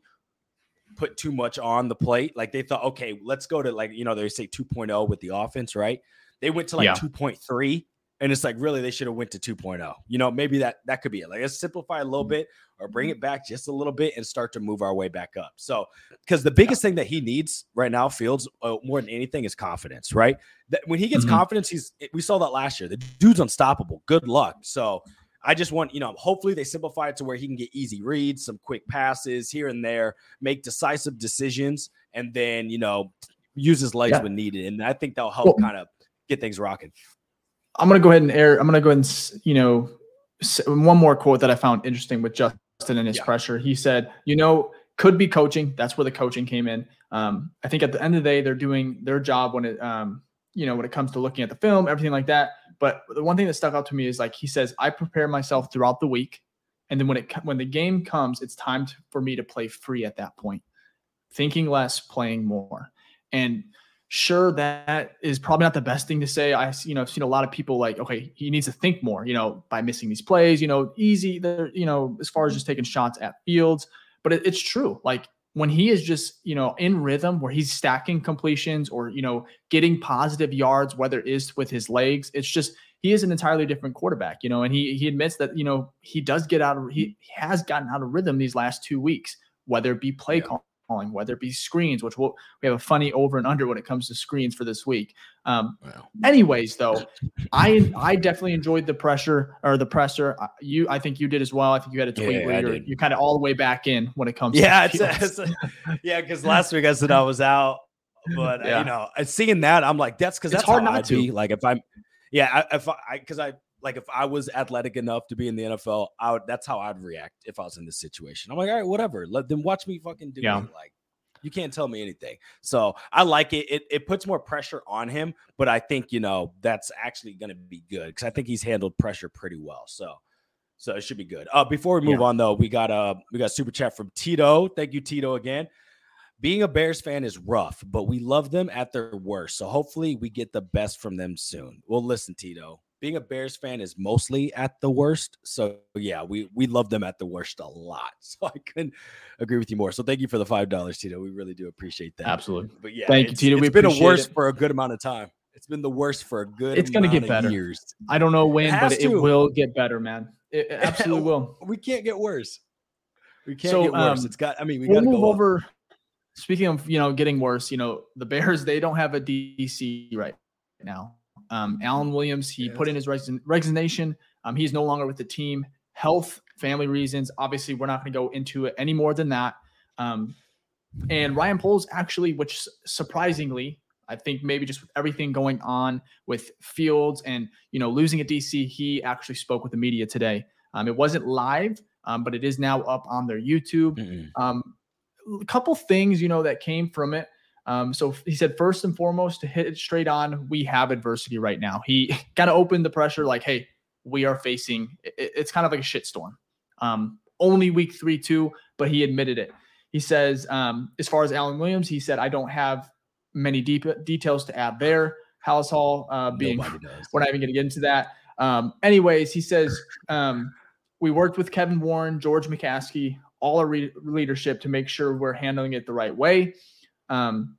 put too much on the plate. Like they thought, okay, let's go to like, you know, they say 2.0 with the offense, right? They went to like Yeah. 2.3 and it's like really they should have went to 2.0. You know, maybe that that could be it. Like let's simplify a little bit or bring it back just a little bit and start to move our way back up. So, because the biggest thing that he needs right now, Fields, uh, more than anything, is confidence. Right? That when he gets Mhm. confidence, he's we saw that last year. The dude's unstoppable. Good luck. So. I just want, you know, hopefully they simplify it to where he can get easy reads, some quick passes here and there, make decisive decisions, and then, you know, use his legs Yeah. when needed. And I think that'll help Well- kind of get things rocking. I'm gonna go ahead and air. I'm gonna go ahead and you know one more quote that I found interesting with Justin and his Yeah. pressure. He said, "You know, could be coaching. That's where the coaching came in. Um, I think at the end of the day, they're doing their job when it, um, you know, when it comes to looking at the film, everything like that. But the one thing that stuck out to me is like he says, I prepare myself throughout the week, and then when it when the game comes, it's time to, for me to play free at that point, thinking less, playing more, and." sure that is probably not the best thing to say. I you know i've seen a lot of people like okay he needs to think more you know by missing these plays you know easy there you know as far as mm-hmm. just taking shots at fields. But it, it's true like when he is just you know in rhythm where he's stacking completions or you know getting positive yards whether it is with his legs it's just he is an entirely different quarterback you know and he he admits that you know he does get out of he, he has gotten out of rhythm these last two weeks whether it be play Yeah. Call calling, whether it be screens, which we'll, we have a funny over and under when it comes to screens for this week. Um, Wow. anyways, though, I I definitely enjoyed the pressure or the presser. You, I think you did as well. I think you had a tweet Yeah, where you're, you're kind of all the way back in when it comes. Yeah, to it's, it's yeah, because last week I said I was out, but uh, Yeah. you know, seeing that, I'm like, that's because that's hard not to. be. Like if I'm, yeah, I, if I, because I like if I was athletic enough to be in the NFL, I would. That's how I'd react if I was in this situation. I'm like, all right, whatever. Let them watch me fucking do Yeah. it. Like. You can't tell me anything. So I like it. It it puts more pressure on him, but I think you know that's actually going to be good because I think he's handled pressure pretty well. So so it should be good. Uh, before we move Yeah. on though, we got uh we got super chat from Tito. Thank you, Tito, again. Being a Bears fan is rough, but we love them at their worst. So hopefully we get the best from them soon. Well, listen, Tito. Being a Bears fan is mostly at the worst. So yeah, we we love them at the worst a lot. So I couldn't agree with you more. So thank you for the five dollars, Tito. We really do appreciate that. Absolutely. But yeah, Thank you, Tito. It's We been a worst it. for a good amount of time. It's been the worst for a good. It's gonna get better. Years. I don't know when, has but it will get better, man. It, it absolutely will. We can't get worse. We can't So, get worse. um, it's got. I mean, we we'll got to move go up. over. Speaking of you know getting worse, you know the Bears they don't have a DC right now. Um, Alan Williams he put in his resign- resignation. Um, he's no longer with the team. Health, family reasons. Obviously, we're not going to go into it any more than that. Um, and Ryan Poles actually, which surprisingly, I think maybe just with everything going on with Fields and you know losing at DC, he actually spoke with the media today. Um, it wasn't live, um, but it is now up on their YouTube. Mm-mm. Um, a couple things, you know, that came from it. Um, so he said, first and foremost, to hit it straight on, we have adversity right now. He kind of opened the pressure, like, hey, we are facing. It, it's kind of like a shitstorm. Um, only week three, two, but he admitted it. He says, um, as far as Alan Williams, he said, I don't have many deep details to add there. Hallis Hall uh, being, we're not even going to get into that. Um, anyways, he says, um, we worked with Kevin Warren, George McCaskey, all our re- leadership to make sure we're handling it the right way. Um,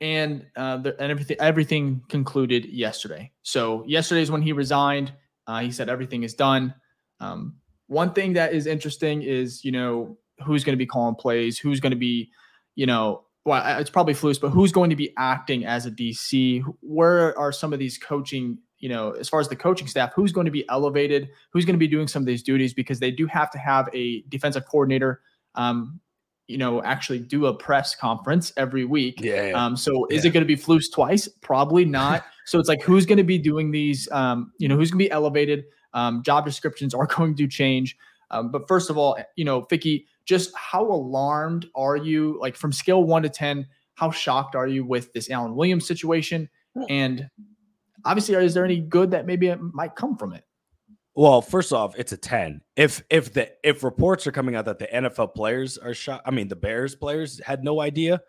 and uh, the, and everything everything concluded yesterday. So yesterday is when he resigned. Uh, he said everything is done. Um, one thing that is interesting is you know who's going to be calling plays, who's going to be, you know, well it's probably Flus, but who's going to be acting as a DC? Where are some of these coaching? You know, as far as the coaching staff, who's going to be elevated? Who's going to be doing some of these duties? Because they do have to have a defensive coordinator. Um, you know, actually do a press conference every week. Yeah. Um, so is it going to be Flus twice? Probably not. so it's like who's going to be doing these? Um, you know, who's going to be elevated? Um, job descriptions are going to change. Um, but first of all, you know, Ficky, just how alarmed are you? Like from scale one to ten, how shocked are you with this Alan Williams situation? And obviously, is there any good that maybe it might come from it? Well, first off, it's a 10. If if the if reports are coming out that the NFL players are shot, I mean the Bears players had no idea,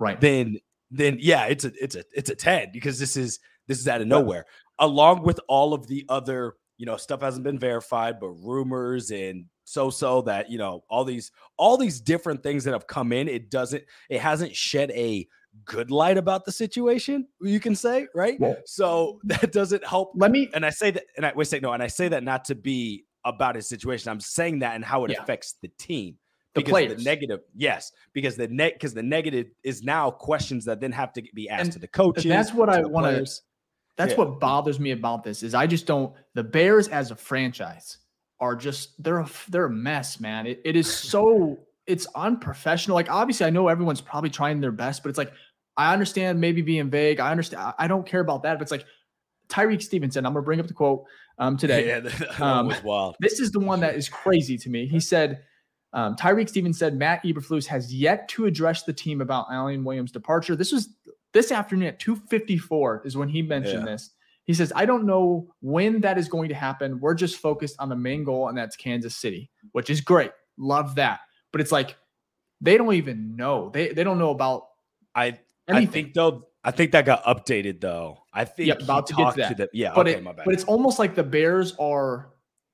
Right. then then yeah, it's a it's a it's a 10 because this is this is out of nowhere. Along with all of the other, you know, stuff hasn't been verified, but rumors and so so that, you know, all these all these different things that have come in, it doesn't it hasn't shed a good light about the situation, you can say, right? Well- so that doesn't help Let me and I say that, and I wait, say no, and I say that not to be about his situation. I'm saying that and how it Yeah. affects the team. The because players. the negative, yes, because the net, because the negative is now questions that then have to be asked And to the coaches. that's what I want to. That's Yeah. what bothers me about this is I just don't the Bears as a franchise are just they're a, they're a mess, man. It, it is so it's unprofessional. Like obviously I know everyone's probably trying their best, but it's like I understand maybe being vague. I understand I- don't care about that, but it's like Tyrique Stevenson, I'm gonna bring up the quote um today. Yeah, that that Um, was wild. This is the one that is crazy to me. He said, um, Tyrique Stevens said Matt Eberflus has yet to address the team about Alan Williams' departure. This was this afternoon at 2:54 is when he mentioned Yeah. this. He says, I don't know when that is going to happen. We're just focused on the main goal, and that's Kansas City, which is great. Love that. But it's like they don't even know. They they don't know about I I think though, I think that got updated though. I think Yep, about to get to that. them. Yeah, but okay, it, my bad. but it's almost like the Bears are.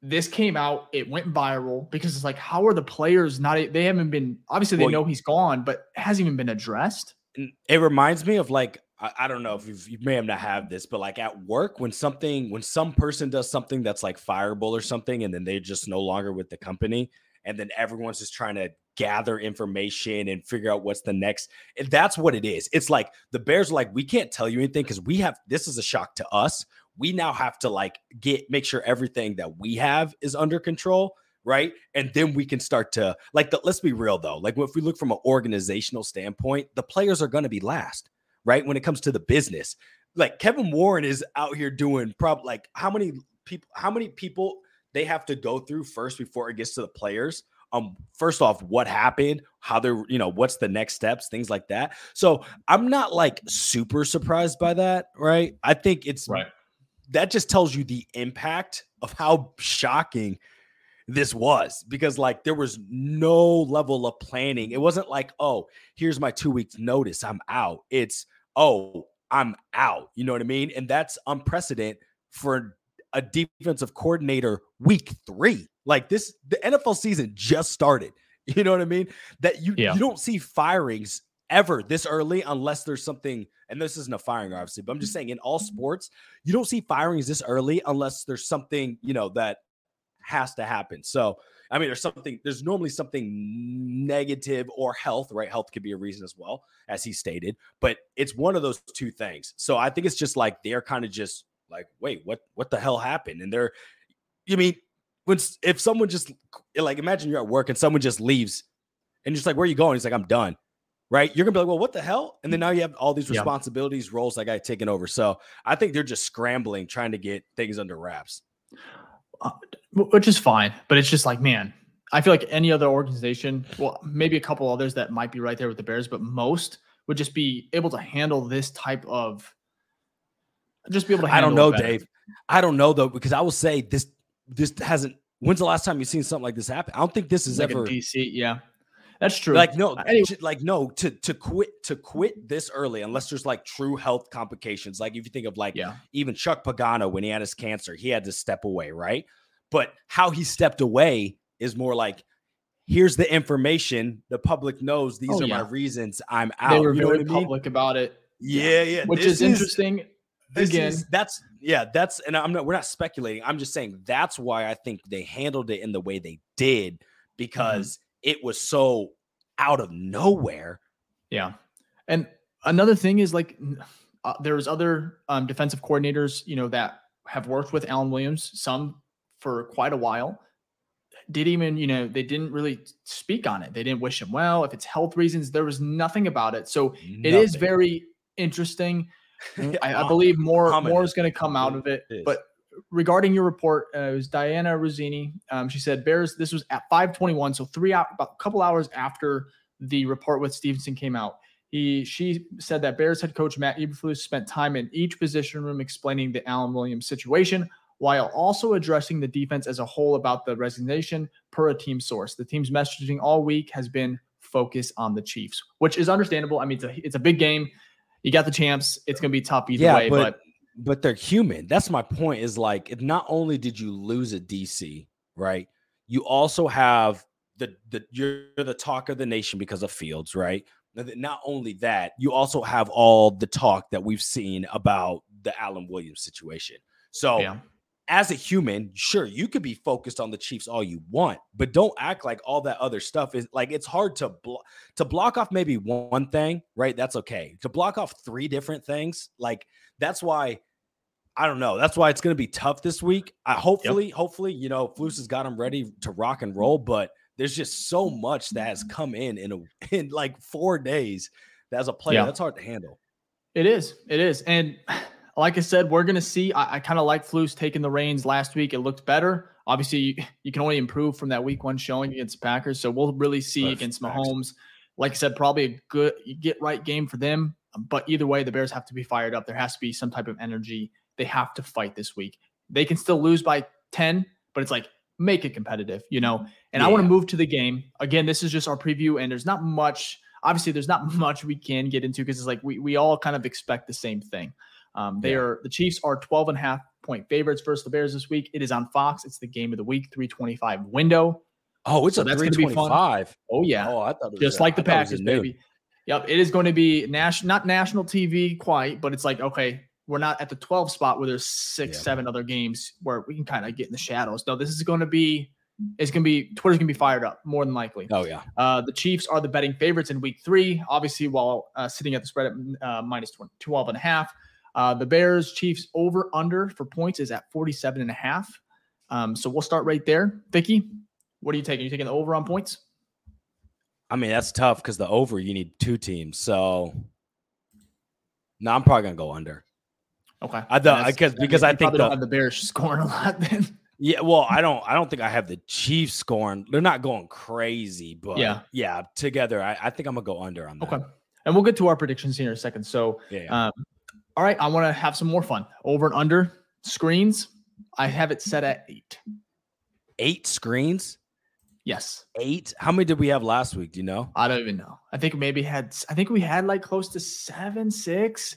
This came out, it went viral because it's like, how are the players not? They haven't been obviously they Well, know he's gone, but hasn't even been addressed. It reminds me of like I, I don't know if you've, you may have not have this, but like at work when something when some person does something that's like fireable or something, and then they're just no longer with the company, and then everyone's just trying to gather information and figure out what's the next. That's what it is. It's like the Bears are like we can't tell you anything because we have this is a shock to us. We now have to like get make sure everything that we have is under control right? And then we can start to like the, let's be real though. Like if we look from an organizational standpoint, the players are going to be last, right? When it comes to the business. Like Kevin Warren is out here doing prob like how many people how many people they have to go through first before it gets to the players. Um first off, what happened, how they're, you know, what's the next steps, things like that. So, I'm not like super surprised by that, right? I think it's right that just tells you the impact of how shocking this was because like there was no level of planning. It wasn't like, oh, here's my two weeks notice, I'm out. It's oh, I'm out. You know what I mean? And that's unprecedented for a defensive coordinator week three. Like this, the NFL season just started. You know what I mean? That you Yeah. you don't see firings ever this early unless there's something, and this isn't a firing, obviously, but I'm just saying in all sports, you don't see firings this early unless there's something, you know, that has to happen. So, I mean, there's something, there's normally something negative or health, right? Health could be a reason as well, as he stated, but it's one of those two things. So I think it's just like they're kind of just like, wait, what, what the hell happened? And they're, you mean, when if someone just like imagine you're at work and someone just leaves and you're just like, where are you going? He's like, I'm done. Right. You're gonna be like, well, what the hell? And then now you have all these Yeah. responsibilities, roles that got taken over. So I think they're just scrambling, trying to get things under wraps. Uh, wh- which is fine. But it's just like, man, I feel like any other organization, well, maybe a couple others that might be right there with the Bears, but most would just be able to handle this type of, just be able to. I don't handle it know. Dave. I don't know though because I will say this. This hasn't. When's the last time you've seen something like this happen? I don't think this is like ever a DC, yeah, that's true. like no, anyway. like no to to quit to quit this early unless there's like true health complications. Like if you think of like yeah, even Chuck Pagano when he had his cancer, he had to step away, right? But how he stepped away is more like here's the information. The public knows these Oh, are yeah. my reasons I'm out. they out. were you know very what I mean? public about it, Yeah, yeah. which this is interesting. This Again, is that's yeah, that's and I'm not we're not speculating. I'm just saying that's why I think they handled it in the way they did because it was so out of nowhere. Yeah. And another thing is like uh, there's other um, defensive coordinators, you know, that have worked with Alan Williams, some for quite a while. Did even, you know, they didn't really speak on it. They didn't wish him well. If it's health reasons, there was nothing about it. So it is very interesting. I, I believe more more is going to come out of it. It. But regarding your report, uh, it was Dianna Russini. Um, she said Bears. This was at 5:21, so three out about a couple hours after the report with Stevenson came out. He she said that Bears head coach Matt Eberflus spent time in each position room explaining the Alan Williams situation, while also addressing the defense as a whole about the resignation. Per a team source, the team's messaging all week has been focus on the Chiefs, which is understandable. I mean, it's a it's a big game. You got the champs. It's going to be tough either Yeah, way, but- but but they're human. That's my point. Is like not only did you lose a DC, right? You also have the the you're the talk of the nation because of Fields, right? Not only that, you also have all the talk that we've seen about the Alan Williams situation. So yeah. As a human, sure, you could be focused on the Chiefs all you want, but don't act like all that other stuff is like it's hard to blo- to block off maybe one thing, right? That's okay. To block off three different things, like that's why I don't know. That's why it's going to be tough this week. I hopefully, hopefully, you know, Flus has got them ready to rock and roll, but there's just so much that has come in in a, in like four days. That as a player, Yeah. that's hard to handle. It is. It is. And like I said, we're going to see. I, I kind of like Flus taking the reins last week. It looked better. Obviously, you, you can only improve from that week one showing against the Packers. So we'll really see That's against facts. Mahomes. Like I said, probably a good get right game for them. But either way, the Bears have to be fired up. There has to be some type of energy. They have to fight this week. They can still lose by 10, but it's like make it competitive, you know? And I want to move to the game. Again, this is just our preview, and there's not much obviously there's not much we can get into because it's like we, we all kind of expect the same thing. Um, they Yeah. are the Chiefs are 12 and a half point favorites versus the Bears this week. It is on Fox. It's the game of the week, 325 window. Oh, it's So a that's gonna be fun. 325. Oh yeah. Oh, I thought it was Just a- like the I thought it was Packers, noon. baby. Yep. It is going to be national not national TV quite, but it's like, okay, we're not at the 12 spot where there's six, Yeah. seven other games where we can kind of get in the shadows. No, this is going to be it's going to be Twitter's going to be fired up more than likely. Oh yeah. Uh, the Chiefs are the betting favorites in week three, obviously, while uh, sitting at the spread at uh, minus 12 and a half. Uh, the Bears Chiefs over under for points is at 47 and a half. Um, so we'll start right there. Ficky, what are you taking? Are you taking the over on points? I mean, that's tough because the over you need two teams. So no, I'm probably gonna go under. Okay. I thought- because- because I think the- the Bears scoring a lot then. Yeah, well, I don't I don't think I have the Chiefs scoring. They're not going crazy, but Yeah. yeah, together I, I think I'm gonna go under on that. Okay. And we'll get to our predictions here in a second. So, Yeah, yeah. um, all right, I want to have some more fun. Over and under screens. I have it set at eight. Eight screens? Yes. Eight? How many did we have last week? Do you know? I don't even know. I think maybe had I think we had like close to seven, six.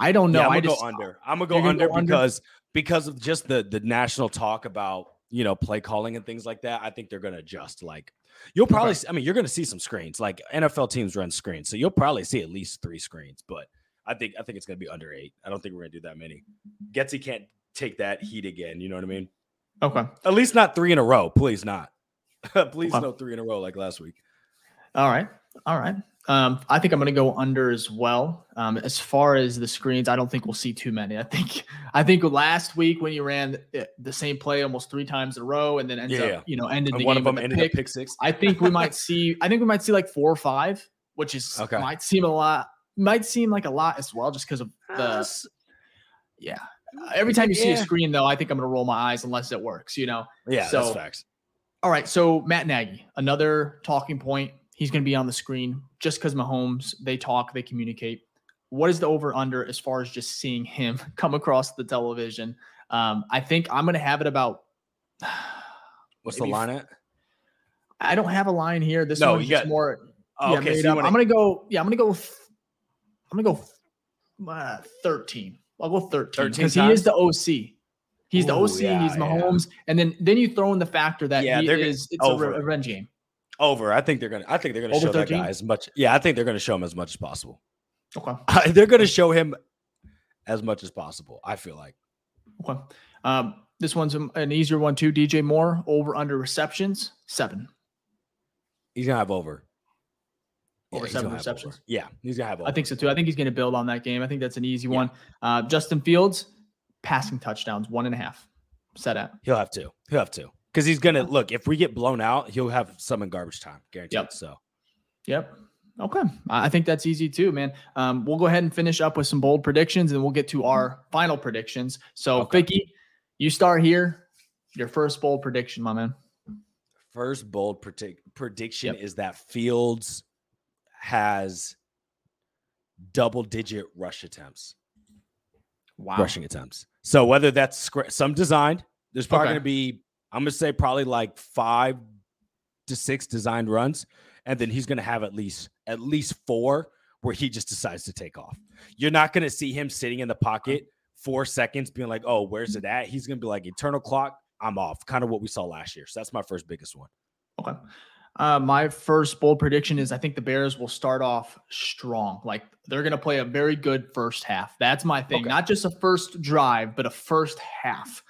I don't know. yeah, I'm gonna just go under. I'm gonna go gonna under go under? because because of just the the national talk about you know play calling and things like that. I think they're gonna adjust. Like you'll probably, Okay. see, I mean, you're gonna see some screens. Like NFL teams run screens, so you'll probably see at least three screens. But I think I think it's gonna be under eight. I don't think we're gonna do that many. Getsy can't take that heat again. You know what I mean? okay. At least not three in a row. Please not. Please no three in a row like last week. All right. All right. Um, I think I'm going to go under as well. Um, as far as the screens, I don't think we'll see too many. I think I think last week when you ran the, same play almost three times in a row and then ends Yeah. up, you know, ended the one of them ended pick, pick six. I think we might see. I think we might see like four or five, which is Okay. might seem a lot. Might seem like a lot as well, just because of the Uh, yeah. every time you see a screen, though, I think I'm going to roll my eyes unless it works. You know. Yeah, So- that's facts. All right, so Matt Nagy, another talking point. He's going to be on the screen just because Mahomes. They talk, they communicate. What is the over under as far as just seeing him come across the television? Um, I think I'm going to have it about. What's maybe the f- line at? I don't have a line here. This No, one's you just got- more. Oh, yeah, okay, so wanna- I'm gonna go. Yeah, I'm gonna go. I'm gonna go uh, 13. I'll go 13 13 because he is the OC. He's the Ooh, OC. yeah, he's yeah. Mahomes, and then then you throw in the factor that Yeah, he they're is. It's a over. re- revenge game. Over. I think they're gonna. I think they're gonna Over show that guy as much. Yeah, I think they're gonna show him as much as possible. Okay. they're gonna show him as much as possible. I feel like. Okay. Um, this one's an easier one too. DJ Moore over under receptions seven. He's gonna have over. Over he's seven receptions? over. Yeah, he's gonna have over. I think so too. I think he's to build on that game. I think that's an easy Yeah. one. Uh, Justin Fields passing touchdowns one and a half. Set at. He'll have to. He'll have to. Because he's gonna look. If we get blown out, he'll have some in garbage time, guaranteed. Yep. So Yep. Okay. I I think that's easy too, man. Um, we'll go ahead and finish up with some bold predictions and we'll get to our final predictions. So, Okay. Ficky, you start here. Your first bold prediction, my man. first bold predict- prediction Yep. is that Fields has double digit rush attempts, Wow. rushing attempts. So whether that's some designed, there's probably Okay. going to be, I'm going to say probably like five to six designed runs, and then he's going to have at least at least four where he just decides to take off. You're not going to see him sitting in the pocket four seconds, being like, "Oh, where's it at?" He's going to be like, "Eternal clock, I'm off." Kind of what we saw last year. So that's my first biggest one. Okay. Uh, my first bold prediction is I think the Bears will start off strong. Like they're going to play a very good first half. That's my thing. Okay. Not just a first drive, but a first half.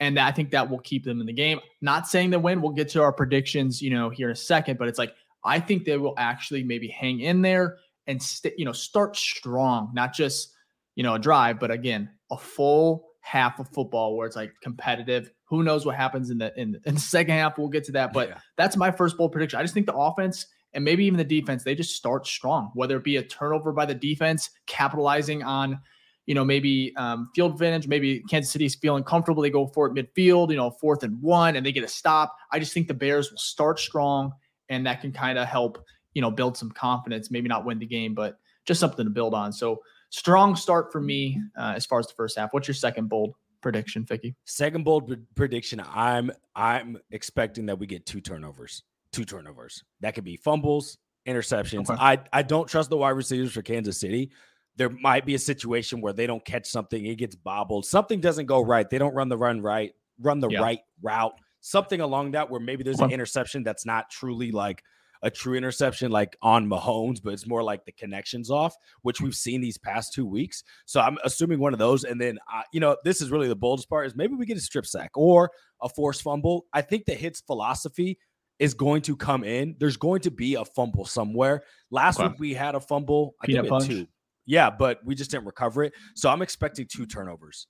And I think that will keep them in the game. Not saying they win. We'll get to our predictions, you know, here in a second. But it's like I think they will actually maybe hang in there and st- you know start strong. Not just you know a drive, but again a full half of football where it's like competitive. Who knows what happens in the in, in the second half? We'll get to that. But Yeah. that's my first bold prediction. I just think the offense and maybe even the defense, they just start strong, whether it be a turnover by the defense, capitalizing on, you know, maybe um, field advantage, maybe Kansas City's feeling comfortable. They go for it midfield, you know, fourth and one, and they get a stop. I just think the Bears will start strong, and that can kind of help, you know, build some confidence. Maybe not win the game, but just something to build on. So strong start for me uh, as far as the first half. What's your second bold prediction, Ficky? Second bold pre- prediction. I'm I'm expecting that we get two turnovers. Two turnovers. That could be fumbles, interceptions. Okay. I I don't trust the wide receivers for Kansas City. There might be a situation where they don't catch something, it gets bobbled. Something doesn't go right. They don't run the run right, run the Yeah. right route. Something along that where maybe there's an interception that's not truly like a true interception like on Mahomes, but it's more like the connections off, which we've seen these past two weeks. So I'm assuming one of those. And then, uh, you know, this is really the boldest part is maybe we get a strip sack or a forced fumble. I think the hits philosophy is going to come in. There's going to be a fumble somewhere. Last Okay. week we had a fumble. I think Peanut had two. Yeah, but we just didn't recover it. So I'm expecting two turnovers.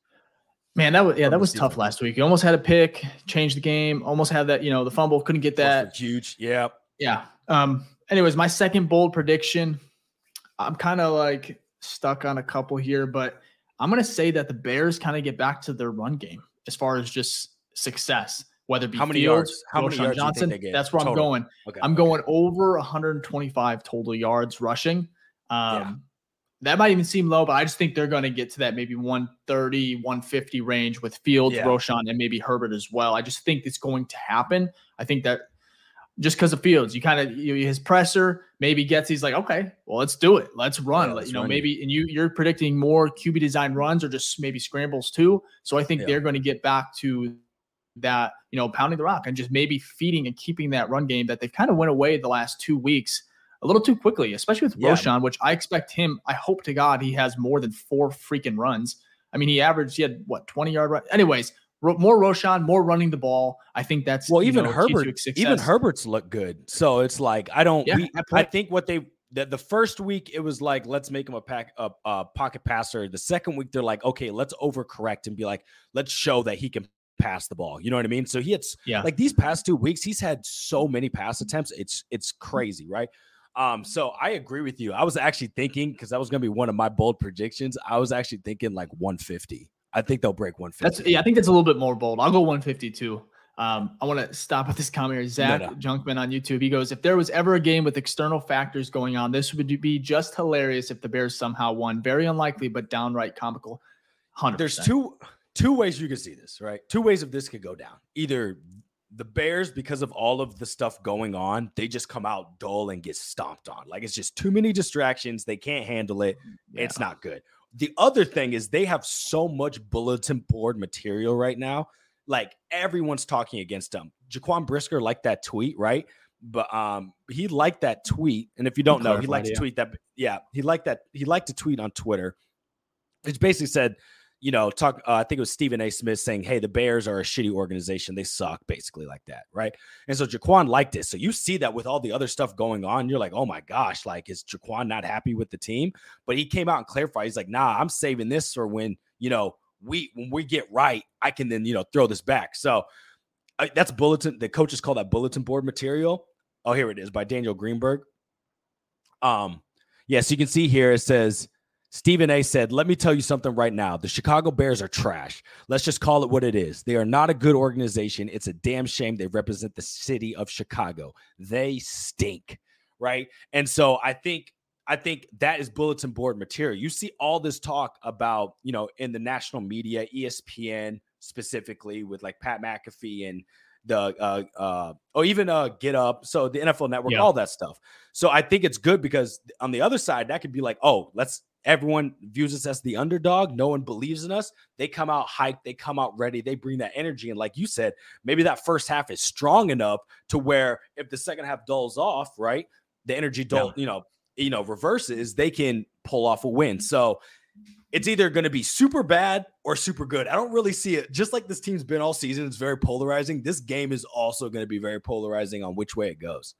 Man, that was yeah, that was tough last week. You almost had a pick, changed the game, almost had that, you know, the fumble, couldn't get that. huge. Yeah. Yeah. Um, anyways, my second bold prediction, I'm kind of like stuck on a couple here, but I'm gonna say that the Bears kind of get back to their run game as far as just success, whether it be How many Fields, yards? How many yards do you think Johnson. That's where I'm going. Okay. I'm okay. going over 125 total yards rushing. Um, Yeah. That might even seem low, but I just think they're going to get to that maybe 130, 150 range with Fields, Yeah. Roschon, and maybe Herbert as well. I just think it's going to happen. I think that just because of Fields, you kind of you, his presser maybe gets he's like, okay, well let's do it, let's run. Yeah, Let- let's you know, run maybe and you you're predicting more QB design runs or just maybe scrambles too. So I think Yeah. they're going to get back to that, you know, pounding the rock and just maybe feeding and keeping that run game that they've kind of went away the last two weeks a little too quickly, especially with Yeah. Roschon, which I expect him. I hope to God he has more than four freaking runs. I mean, he averaged he had what 20 yard run. Anyways, more Roschon, more running the ball. I think that's Well, even know, Herbert, even Herbert's look good. So it's like I don't. Yeah, we, I think what they the, the first week it was like let's make him a pack a, a pocket passer. The second week they're like okay, let's overcorrect and be like let's show that he can pass the ball. You know what I mean? So he had Yeah. like these past two weeks he's had so many pass attempts. It's it's crazy, right? Um, so I agree with you. I was actually thinking because that was going to be one of my bold predictions. I was actually thinking like 150. I think they'll break 150. That's yeah, I think that's a little bit more bold. I'll go 152. Um, I want to stop at this comment here. Zach no. Junkman on YouTube. He goes, if there was ever a game with external factors going on, this would be just hilarious if the Bears somehow won. Very unlikely, but downright comical. 100 There's two two ways you can see this, right? Two ways of this could go down. Either the Bears, because of all of the stuff going on, they just come out dull and get stomped on. Like it's just too many distractions. They can't handle it. Yeah. It's not good. The other thing is they have so much bulletin board material right now. Like everyone's talking against them. Jaquan Brisker liked that tweet, right? But um, he liked that tweet. And if you don't know, he liked to tweet that. Yeah, he liked that. He liked to tweet on Twitter. It basically said, you know, talk. Uh, I think it was Stephen A. Smith saying, "Hey, the Bears are a shitty organization. They suck." Basically, like that, right? And so Jaquan liked it. So you see that with all the other stuff going on, you're like, "Oh my gosh!" Like, is Jaquan not happy with the team? But he came out and clarified. He's like, "Nah, I'm saving this for when you know we when we get right, I can then you know throw this back." So uh, that's bulletin. The coaches call that bulletin board material. Oh, here it is by Daniel Greenberg. Um, yes, you can see here it says Stephen A said, Let me tell you something right now. The Chicago Bears are trash. Let's just call it what it is. They are not a good organization. It's a damn shame they represent the city of Chicago. They stink. Right. And so I think I think that is bulletin board material. You see all this talk about, you know, in the national media, ESPN specifically with like Pat McAfee and the uh uh or even uh get up so the NFL network Yeah. all that stuff. So I think it's good because on the other side that could be like, "Oh, let's everyone views us as the underdog. No one believes in us. They come out hyped, they come out ready, they bring that energy and like you said, maybe that first half is strong enough to where if the second half dulls off, right? The energy dull, you know, you know, reverses, they can pull off a win. So it's either going to be super bad or super good. I don't really see it. Just like this team's been all season, it's very polarizing. This game is also going to be very polarizing on which way it goes.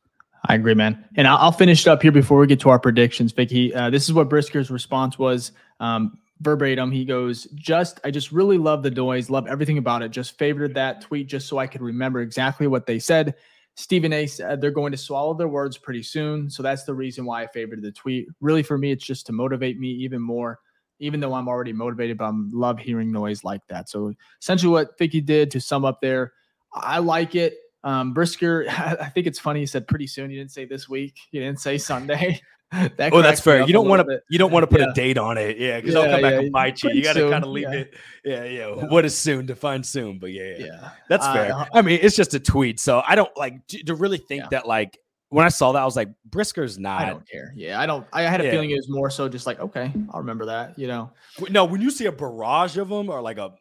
I agree, man. And I'll, finish it up here before we get to our predictions, Ficky. Uh, this is what Brisker's response was um, verbatim. He goes, "Just, I just really love the noise, love everything about it. Just favored that tweet just so I could remember exactly what they said." Stephen A. said they're going to swallow their words pretty soon, so that's the reason why I favored the tweet. Really, for me, it's just to motivate me even more. Even though I'm already motivated, but I love hearing noise like that. So essentially, what Ficky did to sum up there, I like it. Um, Brisker, I think it's funny. He said pretty soon. You didn't say this week. You didn't say Sunday. that Oh, that's fair. You don't want to. You don't want to put Yeah. a date on it, yeah, because they'll come back yeah, and bite you. You got to kind of leave yeah. it. Yeah, yeah, Yeah. What is soon? Define soon, but yeah, yeah, Yeah, that's Uh, fair. I mean, it's just a tweet, so I don't like to, really think Yeah. that. Like when I saw that, I was like, Brisker's not. I don't care. Yeah, I don't. I had a Yeah. feeling it was more so just like, okay, I'll remember that. You know, No, when you see a barrage of them or like a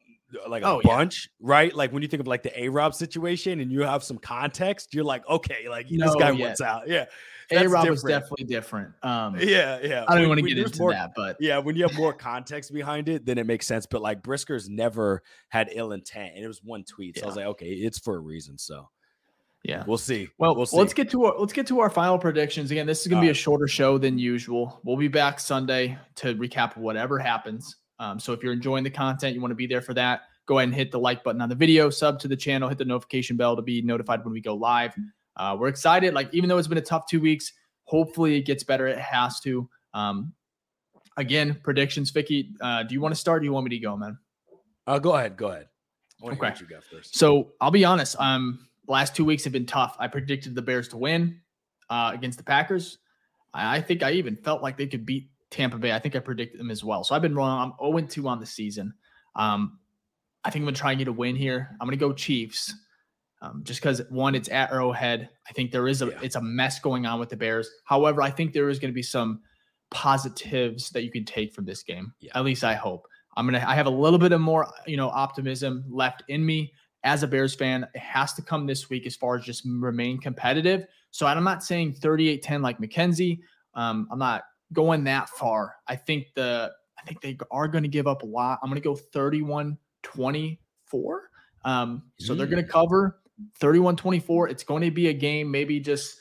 like a Oh, yeah. bunch, right? Like when you think of like the A Rob situation and you have some context, you're like, okay, like this guy yeah. wants out. Yeah. A Rob was definitely different. Um, Yeah, yeah. I don't want to get into more- that, but Yeah, when you have more context behind it, then it makes sense. But like Brisker's never had ill intent, and it was one tweet. So I was like, okay, it's for a reason. So yeah. we'll see. Well, we'll see. let's get to our let's get to our final predictions. Again, this is going to be a shorter show than usual. We'll be back Sunday to recap whatever happens. Um, so if you're enjoying the content, you want to be there for that. Go ahead and hit the like button on the video, sub to the channel, hit the notification bell to be notified when we go live. Uh, we're excited. Like even though it's been a tough two weeks, hopefully it gets better. It has to. Um, again, predictions. Ficky, uh, do you want to start? Or do you want me to go, man? Uh, go ahead. Go ahead. I want to Okay. hear what you got first. So I'll be honest. Um, last two weeks have been tough. I predicted the Bears to win uh, against the Packers. I, I think I even felt like they could beat Tampa Bay. I think I predicted them as well. So I've been wrong. I'm 0 2 on the season. Um, I think I'm going to try and get a win here. I'm going to go Chiefs. Um, just because one, it's at Arrowhead. I think there is a Yeah. it's a mess going on with the Bears. However, I think there is going to be some positives that you can take from this game. Yeah. At least I hope. I'm gonna I have a little bit of more, you know, optimism left in me as a Bears fan. It has to come this week as far as just remain competitive. So I'm not saying 38-10 like Mackenzie. Um, I'm not going that far. I think the I think they are going to give up a lot. I'm going to go 31-24. Um, so they're going to cover 31-24. It's going to be a game, maybe just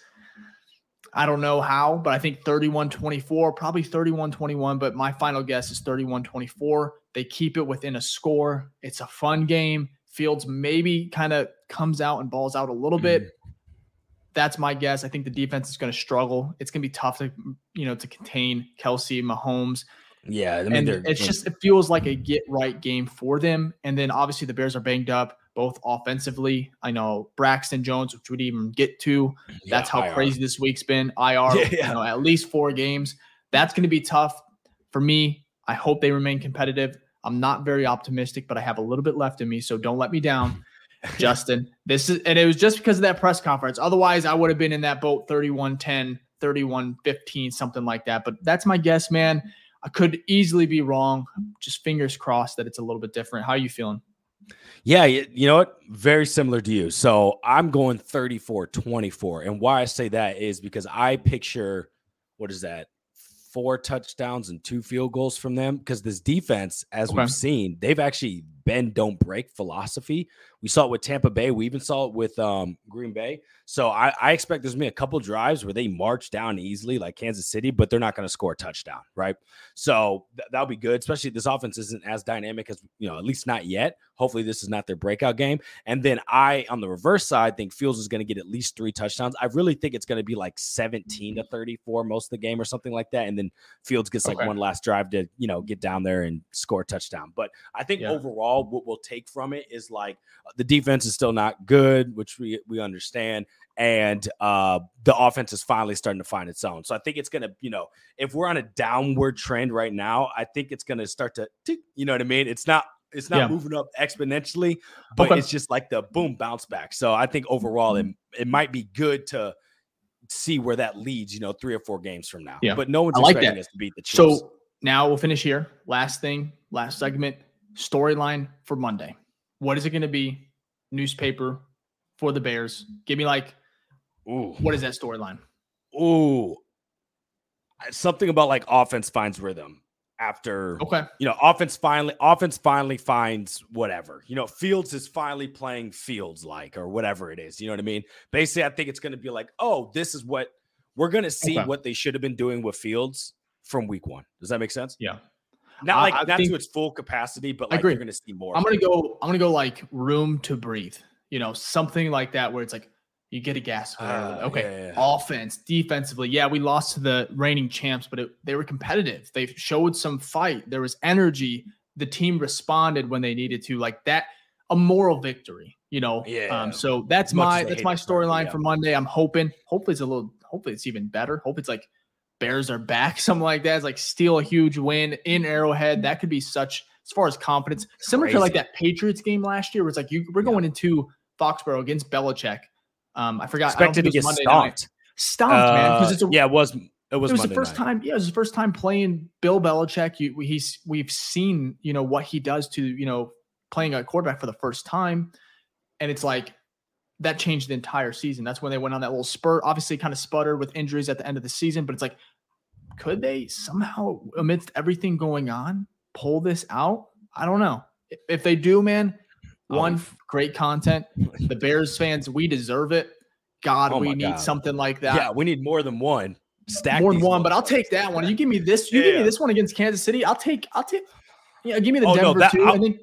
I don't know how, but I think 31-24, probably 31-21, but my final guess is 31-24. They keep it within a score. It's a fun game. Fields maybe kind of comes out and balls out a little bit. That's my guess. I think the defense is going to struggle. It's going to be tough to, you know, to contain Kelce, Mahomes. Yeah, I mean, and it's just it feels like a get right game for them. And then obviously the Bears are banged up both offensively. I know Braxton Jones, which we'd even get to. yeah, That's how IR. crazy this week's been. IR, Yeah, yeah. you know, at least four games. That's going to be tough for me. I hope they remain competitive. I'm not very optimistic, but I have a little bit left in me, so don't let me down. Justin, this is and it was just because of that press conference. Otherwise, I would have been in that boat 31-10, 31-15, something like that. But that's my guess, man. I could easily be wrong. Just fingers crossed that it's a little bit different. How are you feeling? Yeah, you know what? Very similar to you. So I'm going 34 24. And why I say that is because I picture what is that? Four touchdowns and two field goals from them. Because this defense, as Okay. we've seen, they've actually bend don't break philosophy. We saw it with Tampa Bay. We even saw it with um, Green Bay. So I, I expect there's gonna be a couple drives where they march down easily, like Kansas City, but they're not going to score a touchdown, right? So th- that'll be good. Especially this offense isn't as dynamic as you know, at least not yet. Hopefully, this is not their breakout game. And then I, on the reverse side, think Fields is going to get at least three touchdowns. I really think it's going to be like 17 to 34 most of the game or something like that. And then Fields gets like Okay. one last drive to you know get down there and score a touchdown. But I think Yeah. overall, what we'll take from it is like the defense is still not good, which we we understand, and uh, the offense is finally starting to find its own. So I think it's gonna, you know, if we're on a downward trend right now, I think it's gonna start to, you know what I mean? It's not. It's not Yeah. moving up exponentially, but Okay. it's just like the boom bounce back. So I think overall, it, it might be good to see where that leads. You know, three or four games from now. Yeah. but no one's I like expecting that. us to beat the Chiefs. So now we'll finish here. Last thing, last segment, storyline for Monday. What is it going to be? Newspaper for the Bears. Give me like, Ooh. what is that storyline? Ooh, something about like offense finds rhythm after Okay. you know offense finally offense finally finds whatever you know Fields is finally playing Fields like or whatever it is. You know what I mean? Basically, I think it's going to be like, oh, this is what we're going to see Okay. what they should have been doing with Fields from week one. Does that make sense? Yeah. Not like I not to its full capacity, but I agree. you're going to see more. I'm gonna go. I'm gonna go like room to breathe. You know, something like that where it's like you get a gas. Ah, okay, yeah, yeah. offense, defensively. Yeah, we lost to the reigning champs, but it, they were competitive. They showed some fight. There was energy. The team responded when they needed to. Like that, a moral victory. You know. Yeah. Um, so that's my that's my storyline yeah. for Monday. I'm hoping. Hopefully it's a little. Hopefully it's even better. Hope it's like Bears are back, something like that. It's like steal a huge win in Arrowhead. That could be such as far as confidence, similar to like that Patriots game last year, where it's like you we're Yeah. going into Foxborough against Belichick. Um, I forgot. I expected to get Monday night. stomped. Stomped, man, because Uh, it's a yeah, it was. It was, it was the first night. time. Yeah, it was the first time playing Bill Belichick. You, he's we've seen you know what he does to you know playing a quarterback for the first time, and it's like that changed the entire season. That's when they went on that little spurt. Obviously, kind of sputtered with injuries at the end of the season, but it's like, could they somehow, amidst everything going on, pull this out? I don't know. If- they do, man, one f- great content. The Bears fans, we deserve it. God, Oh we need God. something like that Yeah, we need more than one. Stack more than one, but I'll take that one. You give me this, you Yeah, give me this one against Kansas City. I'll take, I'll take, yeah, give me the Oh, no, Denver that- too. I'll- I think.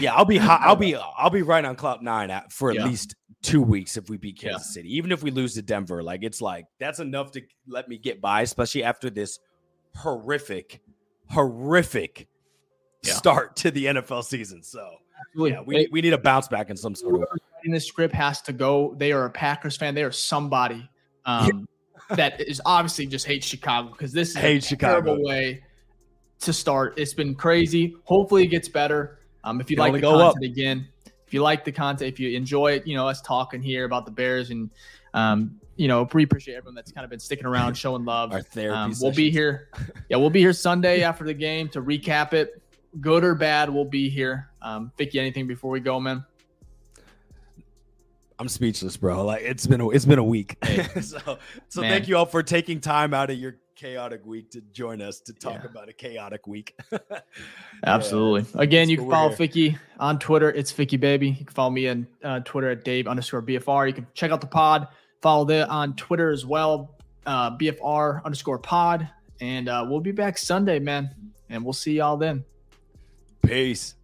Yeah, I'll be hot. I'll be I'll be right on cloud nine at, for at Yeah. least two weeks if we beat Yeah. Kansas City. Even if we lose to Denver, like it's like that's enough to let me get by, especially after this horrific, horrific Yeah. start to the NFL season. So yeah, we, we need a bounce back in some sort of writing this script has to go. They are a Packers fan. They are somebody um, that is obviously just hates Chicago because this is Hates a Chicago. terrible way to start. It's been crazy. Hopefully, it gets better. Um, if you like the go up. content again, if you like the content, if you enjoy it, you know us talking here about the Bears and um, you know, we appreciate everyone that's kind of been sticking around, showing love. Our therapy. Um, we'll be here. Yeah, we'll be here Sunday after the game to recap it. Good or bad, we'll be here. Um, Ficky, anything before we go, man? I'm speechless, bro. Like it's been a, it's been a week. So so man. thank you all for taking time out of your chaotic week to join us to talk Yeah. about a chaotic week. Absolutely. Again, That's you can follow here. Ficky on Twitter. It's Ficky Baby. You can follow me on uh, Twitter at Dave underscore BFR. You can check out the pod. Follow that on Twitter as well, uh, BFR underscore pod. And uh, we'll be back Sunday, man. And we'll see y'all then. Peace.